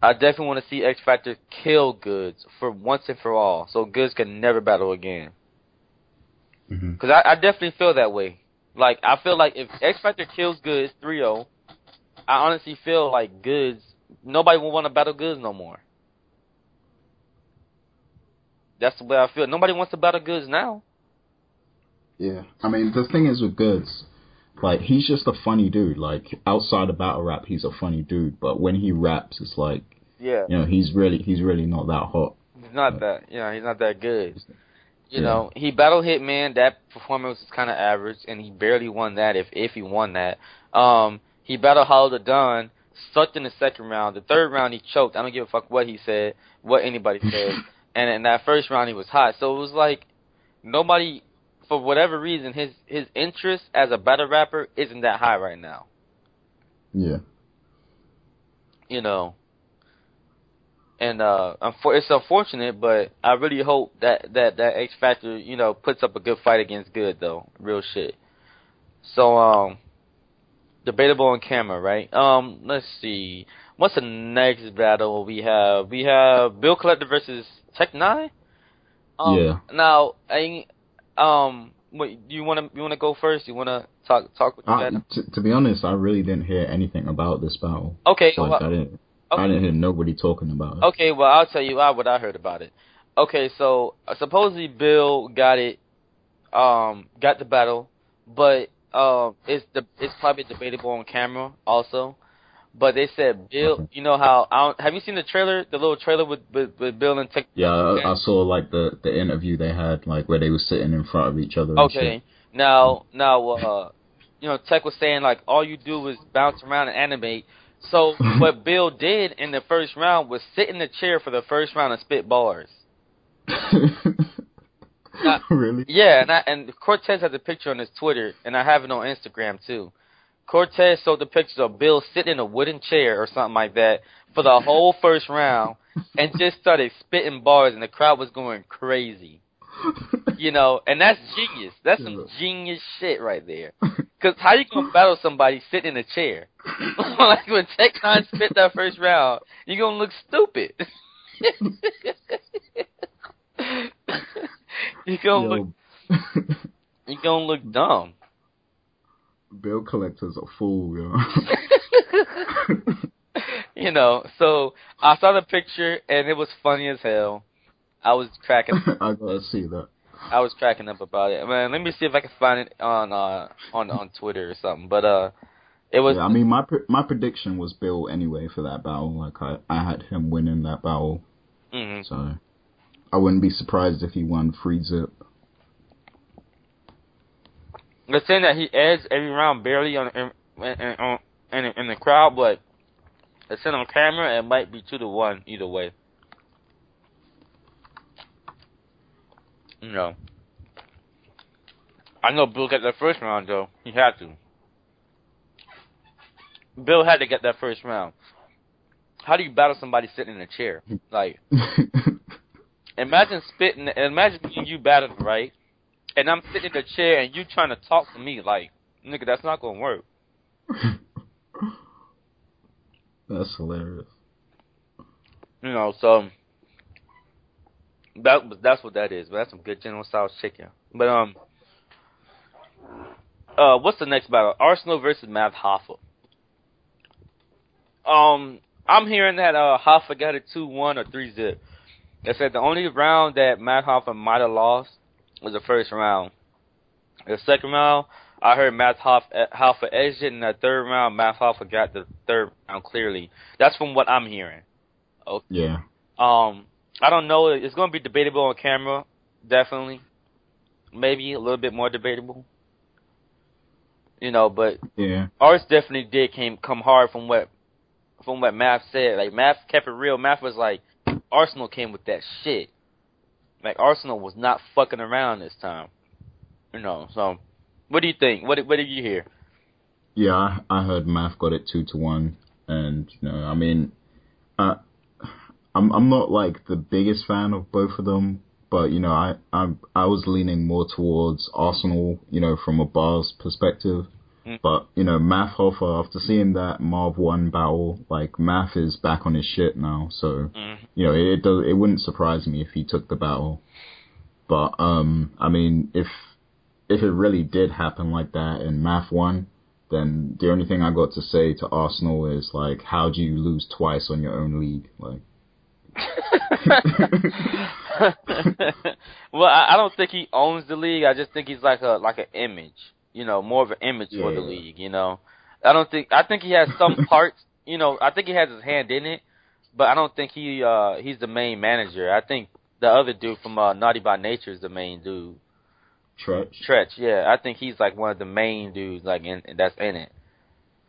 Speaker 4: I definitely want to see X Factor kill Goodz for once and for all, so Goodz can never battle again. Because I, I definitely feel that way. Like, I feel like if X Factor kills Goodz 3 0, I honestly feel like Goodz, nobody will want to battle Goodz no more. That's the way I feel. Nobody wants to battle Goodz now.
Speaker 5: Yeah, I mean the thing is with Goodz, like he's just a funny dude. Like outside of battle rap, he's a funny dude, but when he raps, it's like
Speaker 4: Yeah.
Speaker 5: you know he's really he's really not that hot.
Speaker 4: He's not that, yeah, he's not that good. You
Speaker 5: Yeah.
Speaker 4: know, he battled Hitman. That performance was kind of average, and he barely won that. If if he won that, um, he battled Hollow the Don, sucked in the second round. The third round he choked. I don't give a fuck what he said, what anybody said. and in that first round he was hot. So it was like nobody, for whatever reason, his his interest as a battle rapper isn't that high right now.
Speaker 5: Yeah,
Speaker 4: you know. And uh, it's unfortunate, but I really hope that that that X Factor, you know, puts up a good fight against Good though, real shit. So um, debatable on camera, right? Um, let's see, what's the next battle we have? We have Bill Collector versus Tech Nine. Um,
Speaker 5: Yeah.
Speaker 4: Now, I um, wait, you wanna you wanna go first? You wanna talk talk with that?
Speaker 5: t- to be honest, I really didn't hear anything about this battle.
Speaker 4: Okay, well,
Speaker 5: I didn't,
Speaker 4: okay.
Speaker 5: I didn't hear nobody talking about it.
Speaker 4: Okay, well, I'll tell you uh, what I heard about it. Okay, so uh, supposedly Bill got it, um, got the battle, but um, it's the it's probably debatable on camera also. But they said Bill, you know how I don't, have you seen the trailer, the little trailer with with, with Bill and Tech?
Speaker 5: Yeah, I, I saw like the the interview they had, like where they were sitting in front of each other.
Speaker 4: Okay, now now uh, you know Tech was saying like all you do is bounce around and animate. So what Bill did in the first round was sit in the chair for the first round and spit bars.
Speaker 5: really?
Speaker 4: Yeah, and I, and Cortez has a picture on his Twitter, and I have it on Instagram too. Cortez showed the pictures of Bill sitting in a wooden chair or something like that for the whole first round, and just started spitting bars, and the crowd was going crazy. You know, and that's genius. That's some genius shit right there. Cause how you gonna battle somebody sitting in a chair? like when Tech Nine spit that first round, you're gonna look stupid. you're gonna look
Speaker 5: Yo,
Speaker 4: you gonna look dumb.
Speaker 5: Bill Collector's a fool, yo.
Speaker 4: you know, so I saw the picture and it was funny as hell. I was cracking
Speaker 5: I gotta see that.
Speaker 4: I was cracking up about it. Man, let me see if I can find it on uh on on Twitter or something. But uh it was
Speaker 5: Yeah, I mean, my pre- my prediction was Bill anyway for that battle. Like I, I had him winning that battle,
Speaker 4: mhm.
Speaker 5: so I wouldn't be surprised if he won free zip.
Speaker 4: They're saying that he edged every round barely on in, in, in, in, the crowd, but it's in on camera. It might be two to one either way. You know, I know Bill got that first round though. He had to. Bill had to get that first round. How do you battle somebody sitting in a chair? Like, imagine spitting. Imagine you battling, right? And I'm sitting in the chair and you trying to talk to me. Like, nigga, that's not gonna work.
Speaker 5: That's hilarious.
Speaker 4: You know, so that that's what that is. But that's some good General Tso's chicken. But um, uh, what's the next battle? Arsenal versus Math Hoffa. Um, I'm hearing that uh Hoffa got a two one or three zip. They said the only round that Math Hoffa might have lost was the first round. The second round, I heard Matt Hoff, Hoffa edged it, and the third round, Math Hoffa got the third round clearly. That's from what I'm hearing. Okay.
Speaker 5: Yeah.
Speaker 4: Um, I don't know. It's going to be debatable on camera, definitely. Maybe a little bit more debatable. You know, but
Speaker 5: Yeah.
Speaker 4: ours definitely did came come hard from what from what Math said. Like Math kept it real. Math was like Arsenal came with that shit. Like Arsenal was not fucking around this time. You know, so what do you think? What what did you hear?
Speaker 5: Yeah, I, I heard Math got it two to one, and you know, I mean, uh, I'm I'm not like the biggest fan of both of them, but you know, I I I was leaning more towards Arsenal, you know, from a bars perspective.
Speaker 4: Mm.
Speaker 5: But you know, Math Hoffa, after seeing that Marv Won battle, like Math is back on his shit now, so
Speaker 4: Mm.
Speaker 5: you know, it it, does, it wouldn't surprise me if he took the battle. But um, I mean, if if it really did happen like that and Math won, then the only thing I got to say to Arsenal is like, how do you lose twice on your own league? Like,
Speaker 4: well, I, I don't think he owns the league. I just think he's like a like an image, you know, more of an image for the league. You know, I don't think I think he has some parts. You know, I think he has his hand in it, but I don't think he uh he's the main manager. I think the other dude from uh, Naughty by Nature is the main dude.
Speaker 5: Treach.
Speaker 4: Treach, yeah, I think he's like one of the main dudes like in that's in it.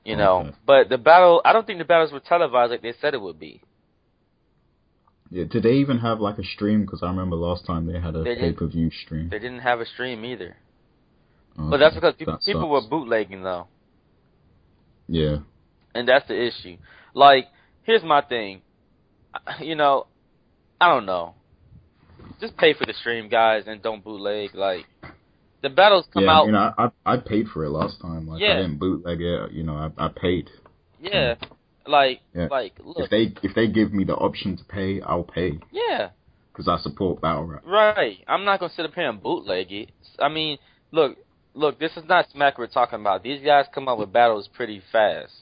Speaker 4: You know,
Speaker 5: Okay.
Speaker 4: but the battle, I don't think the battles were televised like they said it would be.
Speaker 5: Yeah, did they even have like a stream? Because I remember last time they had a pay per view stream.
Speaker 4: They didn't have a stream either.
Speaker 5: Okay,
Speaker 4: But that's because people,
Speaker 5: that
Speaker 4: people were bootlegging though.
Speaker 5: Yeah,
Speaker 4: and that's the issue. Like, here's my thing. You know, I don't know. Just pay for the stream, guys, and don't bootleg. Like, the battles come
Speaker 5: yeah.
Speaker 4: out.
Speaker 5: You know, I, I I paid for it last time. Like,
Speaker 4: Yeah.
Speaker 5: I didn't bootleg it. You know, I I paid.
Speaker 4: yeah, like,
Speaker 5: Yeah.
Speaker 4: like, look,
Speaker 5: If they if they give me the option to pay, I'll pay
Speaker 4: yeah,
Speaker 5: because I support battle rap.
Speaker 4: right. I'm not gonna sit up here and bootleg it. I mean, look, look. This is not smack we're talking about. These guys come up with battles pretty fast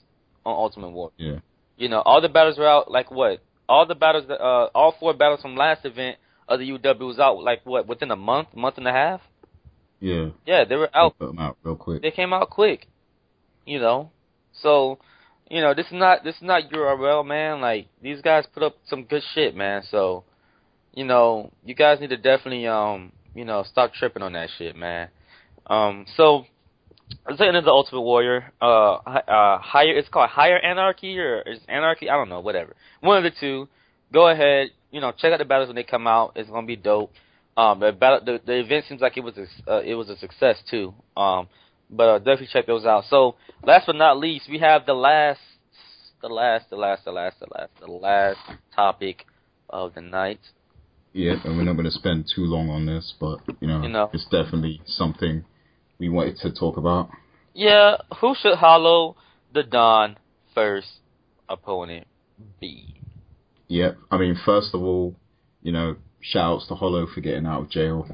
Speaker 4: on Ultimate War.
Speaker 5: Yeah.
Speaker 4: You know, all the battles were out like what? All the battles that uh all four battles from last event of the UW was out like what, within a month, month and a half?
Speaker 5: Yeah.
Speaker 4: Yeah, they were out
Speaker 5: Put them out real quick.
Speaker 4: they came out quick. You know. So, you know, this is not this is not URL, man. Like these guys put up some good shit, man. So, you know, you guys need to definitely um, you know, stop tripping on that shit, man. Um, so get into the Ultimate Warrior. Uh, uh, higher. It's called Higher Anarchy or is Anarchy? I don't know. Whatever. One of the two. Go ahead. You know, check out the battles when they come out. It's gonna be dope. Um, the battle, the, the event seems like it was a, uh, it was a success too. Um, but uh, definitely check those out. So, last but not least, we have the last, the last, the last, the last, the last, the last topic of the night.
Speaker 5: Yeah, and we're not going to spend too long on this, but you know,
Speaker 4: You know.
Speaker 5: it's definitely something we wanted to talk about.
Speaker 4: Yeah, who should hollow the Don first opponent be?
Speaker 5: Yep. I mean, first of all, you know, shouts to Hollow for getting out of jail.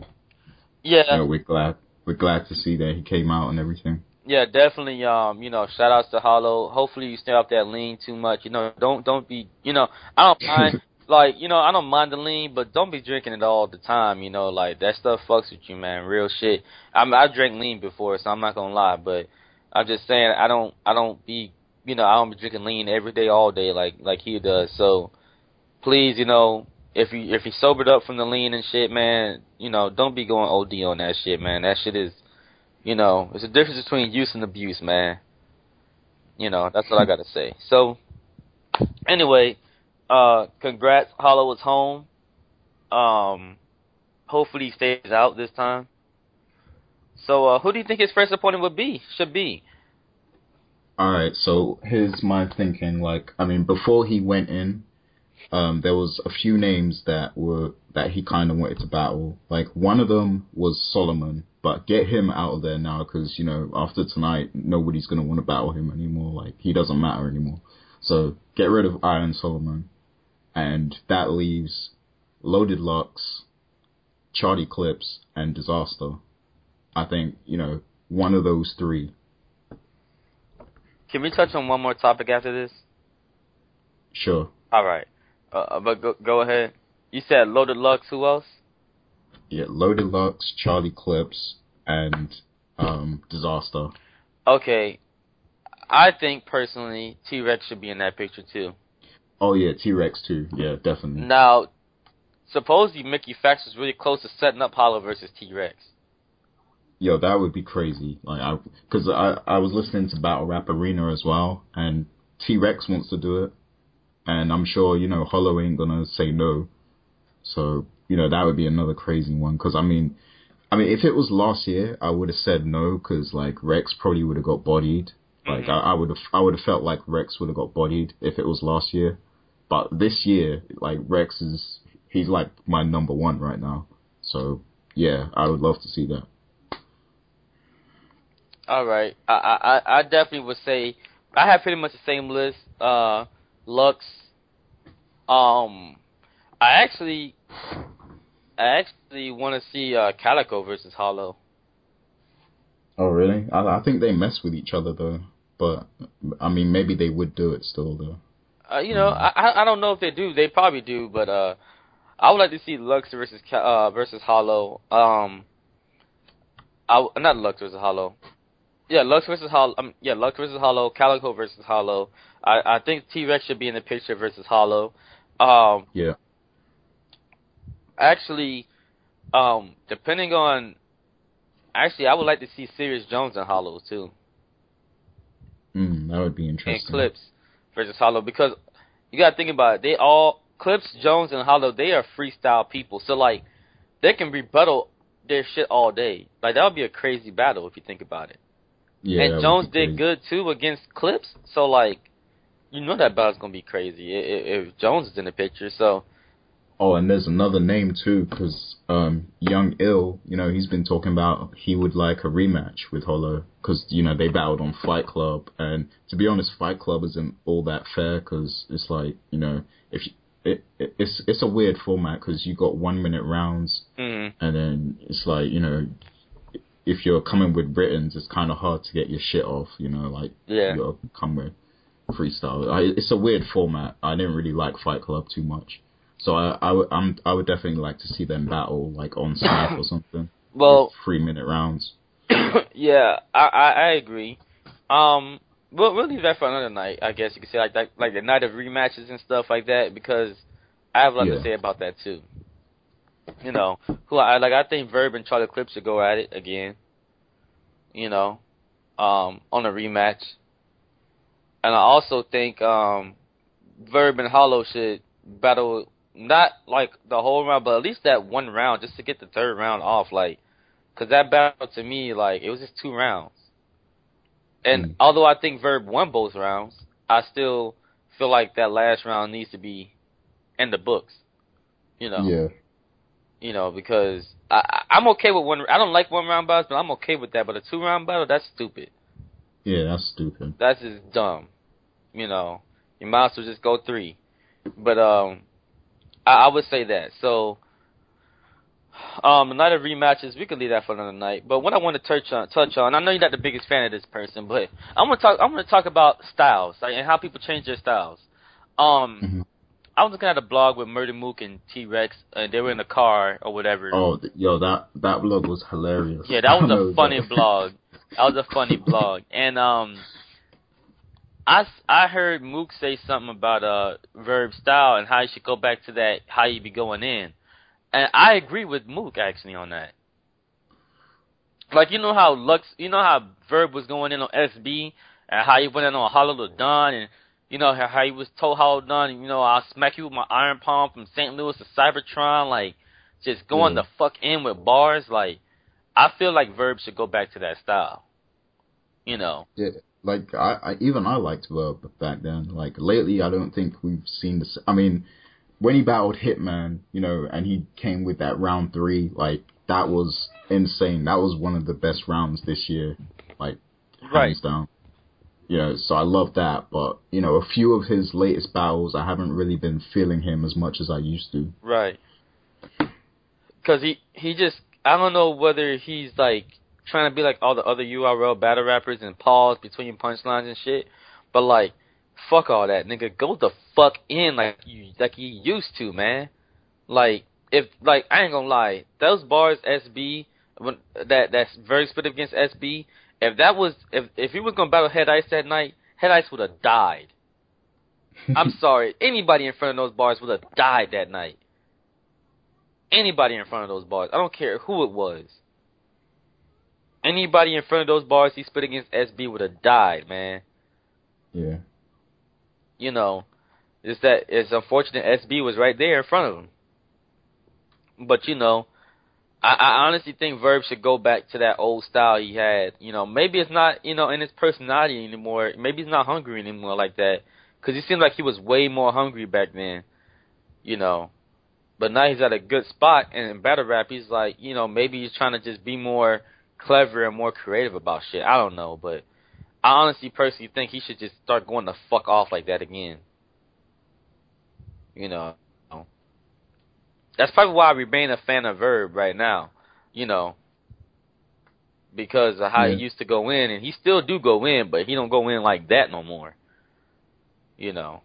Speaker 4: Yeah,
Speaker 5: You know, we're glad we're glad to see that he came out and everything.
Speaker 4: yeah, definitely. Um, you know, shout outs to Hollow. Hopefully, you stay off that lean too much. You know, don't don't be. You know, I don't mind. like, you know, I don't mind the lean, but don't be drinking it all the time. You know, like that stuff fucks with you, man. Real shit. I I drank lean before, so I'm not gonna lie, but I'm just saying I don't I don't be you know I don't be drinking lean every day all day like like he does. So please, you know, if you if you sobered up from the lean and shit, man, you know, don't be going OD on that shit, man. That shit is, you know, it's a difference between use and abuse, man. You know, that's what I gotta say. So, anyway, uh, congrats, Hollow is home. Um, hopefully he stays out this time. So, uh, who do you think his first opponent would be? Should be?
Speaker 5: All right, so here's my thinking. Like, I mean, before he went in, um, there was a few names that were that he kind of wanted to battle. Like, one of them was Solomon, but get him out of there now because you know after tonight, nobody's gonna want to battle him anymore. Like, he doesn't matter anymore. So get rid of Iron Solomon, and that leaves Loaded Lux, Charlie Clips, and Dizaster. I think you know one of those three.
Speaker 4: Can we touch on one more topic after this?
Speaker 5: Sure.
Speaker 4: All right. Uh, but go, go ahead. You said Loaded Lux. Who else?
Speaker 5: Yeah, Loaded Lux, Charlie Clips, and um, Dizaster.
Speaker 4: Okay. I think personally T Rex should be in that picture too.
Speaker 5: Oh yeah, T Rex too. Yeah, definitely.
Speaker 4: Now, supposedly Mickey Factz was really close to setting up Hollow versus T Rex.
Speaker 5: yo, that would be crazy. Like, I, cause I, I was listening to Battle Rap Arena as well, and T Rex wants to do it, and I'm sure you know Hollow ain't gonna say no. So you know that would be another crazy one. Cause I mean, I mean, if it was last year, I would have said no, cause like Rex probably would have got bodied. Like
Speaker 4: Mhm.
Speaker 5: I, I would have, I would have felt like Rex would have got bodied if it was last year. But this year, like Rex is, he's like my number one right now. So yeah, I would love to see that.
Speaker 4: All right, I, I I- I definitely would say I have pretty much the same list. Uh, Lux. Um, I actually, I actually want to see uh Calicoe versus Hollow.
Speaker 5: Oh really? I, I think they mess with each other though. But I mean, maybe they would do it still though.
Speaker 4: Uh, you know,
Speaker 5: Mhm.
Speaker 4: I I don't know if they do. They probably do, but uh, I would like to see Lux versus uh versus Hollow. Um, I not Lux versus Hollow. Yeah, Lux versus Hollow. Um, yeah, Lux versus Hollow. Calicoe versus Hollow. I I think T Rex should be in the picture versus Hollow. Um,
Speaker 5: Yeah.
Speaker 4: actually, um, depending on, actually, I would like to see Sirius Jones and Hollow too.
Speaker 5: That would be
Speaker 4: and
Speaker 5: interesting.
Speaker 4: Clips versus Hollow because you gotta think about it. They all Clips, Jones, and Hollow. They are freestyle people, so like they can rebuttal their shit all day. Like that would be a crazy battle if you think about it.
Speaker 5: Yeah.
Speaker 4: and Jones did good too against Clips, so like you know that battle's gonna be crazy i- i- if Jones is in the picture. So
Speaker 5: Oh, and there's another name too, because um, Young Ill, you know, he's been talking about he would like a rematch with Hollow, because you know they battled on Fight Club, and to be honest, Fight Club isn't all that fair, because it's like you know if you, it, it it's it's a weird format because you got one minute rounds,
Speaker 4: mm,
Speaker 5: and then it's like you know if you're coming with Britons, it's kind of hard to get your shit off, you know, like
Speaker 4: Yeah.
Speaker 5: you gotta come with freestyle. I, it's a weird format. I didn't really like Fight Club too much. So I, I, would- I'm, I would definitely like to see them battle like on Snap or something.
Speaker 4: well,
Speaker 5: with three minute rounds.
Speaker 4: yeah, I, I I agree. Um, we'll we'll leave that for another night. I guess you could say like that, like the night of rematches and stuff like that, because I have a lot
Speaker 5: Yeah.
Speaker 4: to say about that too. You know, who I like. I think Verb and Charlie Clips should go at it again. You know, um, on a rematch, and I also think um, Verb and Hollow should battle not like the whole round, but at least that one round just to get the third round off. Like, cause that battle to me, like, it was just two rounds. And
Speaker 5: Mm.
Speaker 4: although I think Verb won both rounds, I still feel like that last round needs to be in the books. You know,
Speaker 5: Yeah.
Speaker 4: you know, because I, I'm okay with one. I don't like one round battles, but I'm okay with that. But a two round battle, that's stupid.
Speaker 5: Yeah, that's stupid.
Speaker 4: That's just dumb. You know, you might as well just go three. But um, I, I would say that. So, um, the night of rematches, we could leave that for another night. But what I want to touch on, touch on, I know you're not the biggest fan of this person, but I'm gonna talk. I'm gonna talk about styles like, and how people change their styles. Um,
Speaker 5: Mhm.
Speaker 4: I was looking at a blog with Murder Mook and T Rex, and they were in the car or whatever.
Speaker 5: Oh, yo, that that blog was hilarious.
Speaker 4: Yeah, that was a funny blog. That was a funny blog, and um, I I heard Mook say something about uh Verb style and how you should go back to that how you be going in, and I agree with Mook actually on that. Like you know how Lux, you know how Verb was going in on SB and how he went in on Hollow to Don and. You know how, how he was told Hollow Don, you know, I'll smack you with my iron palm from St. Louis to Cybertron, like just going
Speaker 5: Yeah.
Speaker 4: the fuck in with bars, like I feel like Verb should go back to that style. You know.
Speaker 5: Yeah, like I, I even I liked Verb back then. Like lately, I don't think we've seen this. I mean, when he battled Hitman, you know, and he came with that round three, like that was insane. That was one of the best rounds this year, like
Speaker 4: Right.
Speaker 5: hands down. You know, so I love that. But you know, a few of his latest battles, I haven't really been feeling him as much as I used to.
Speaker 4: Right. Cause he he just I don't know whether he's like trying to be like all the other URL battle rappers and pause between punchlines and shit, but like fuck all that, nigga. Go the fuck in like you like you used to, man. Like if like I ain't gonna lie, those bars SB when that that's very split against SB. If that was if if he was gonna battle Head Ice that night, Head Ice would have died. I'm sorry. Anybody in front of those bars would have died that night. Anybody in front of those bars. I don't care who it was. Anybody in front of those bars he spit against SB would have died, man.
Speaker 5: Yeah.
Speaker 4: You know, it's that it's unfortunate SB was right there in front of him. But you know, I, I honestly think Verb should go back to that old style he had. You know, maybe it's not you know in his personality anymore. Maybe he's not hungry anymore like that. Because he seemed like he was way more hungry back then. You know, but now he's at a good spot, and in battle rap, he's like, you know, maybe he's trying to just be more clever and more creative about shit. I don't know, but I honestly, personally think he should just start going the fuck off like that again. You know, that's probably why I remain a fan of Verb right now. You know, because of how
Speaker 5: Yeah.
Speaker 4: he used to go in, and he still do go in, but he don't go in like that no more. You know,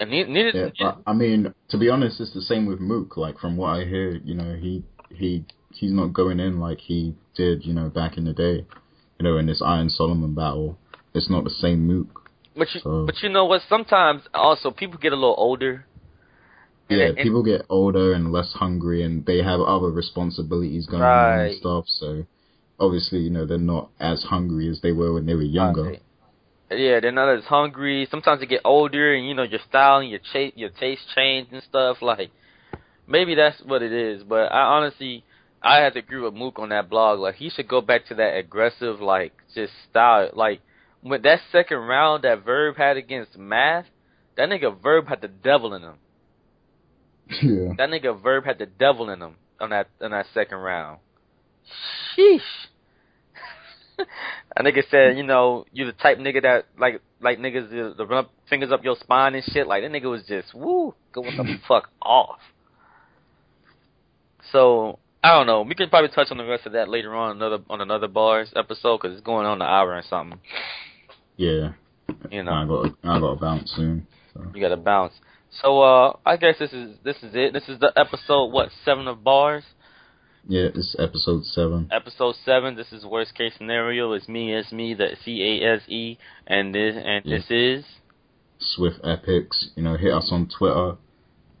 Speaker 4: and ne- neither.
Speaker 5: Yeah, I mean, to be honest, it's the same with Mook. Like from what I hear, you know, he he he's not going in like he did, you know, back in the day. You know, in this Iron Solomon battle, it's not the same Mook.
Speaker 4: But you,
Speaker 5: So-
Speaker 4: but you know what? Sometimes also people get a little older. And
Speaker 5: Yeah,
Speaker 4: it- and-
Speaker 5: people get older and less hungry, and they have other responsibilities going on and stuff. So obviously, you know, they're not as hungry as they were when they were younger.
Speaker 4: Right. Yeah, they're not as hungry. Sometimes they get older, and you know your style and your cha- your taste change and stuff. Like maybe that's what it is. But I honestly, I had to agree with Mook on that blog. Like he should go back to that aggressive, like just style. Like with that second round that Verb had against Math, that nigga Verb had the devil in him.
Speaker 5: Yeah.
Speaker 4: That nigga Verb had the devil in him on that on that second round. Sheesh. that nigga said, you know, you the type nigga that like like niggas to, the run up fingers up your spine and shit. Like that nigga was just woo going the fuck off. So I don't know. We can probably touch on the rest of that later on another on another bars episode because it's going on an hour and something.
Speaker 5: Yeah.
Speaker 4: You know.
Speaker 5: I got I got to bounce soon. So.
Speaker 4: You gotta bounce. So uh I guess this is this is it. This is the episode what seven of bars.
Speaker 5: Yeah, it's episode seven.
Speaker 4: episode seven. This is worst case scenario. It's me, it's me, the C A S E, and this and
Speaker 5: Yeah.
Speaker 4: this is
Speaker 5: Swift Epics. You know, hit us on Twitter.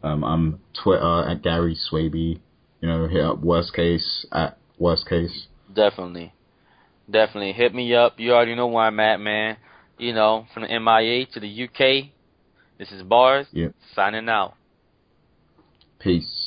Speaker 5: Um, I'm Twitter at Gary Swaby. You know, hit up Worst Case at Worst Case.
Speaker 4: definitely, definitely hit me up. You already know where I'm at, man. You know, from the MIA to the UK. This is bars.
Speaker 5: Yep.
Speaker 4: Signing out.
Speaker 5: Peace.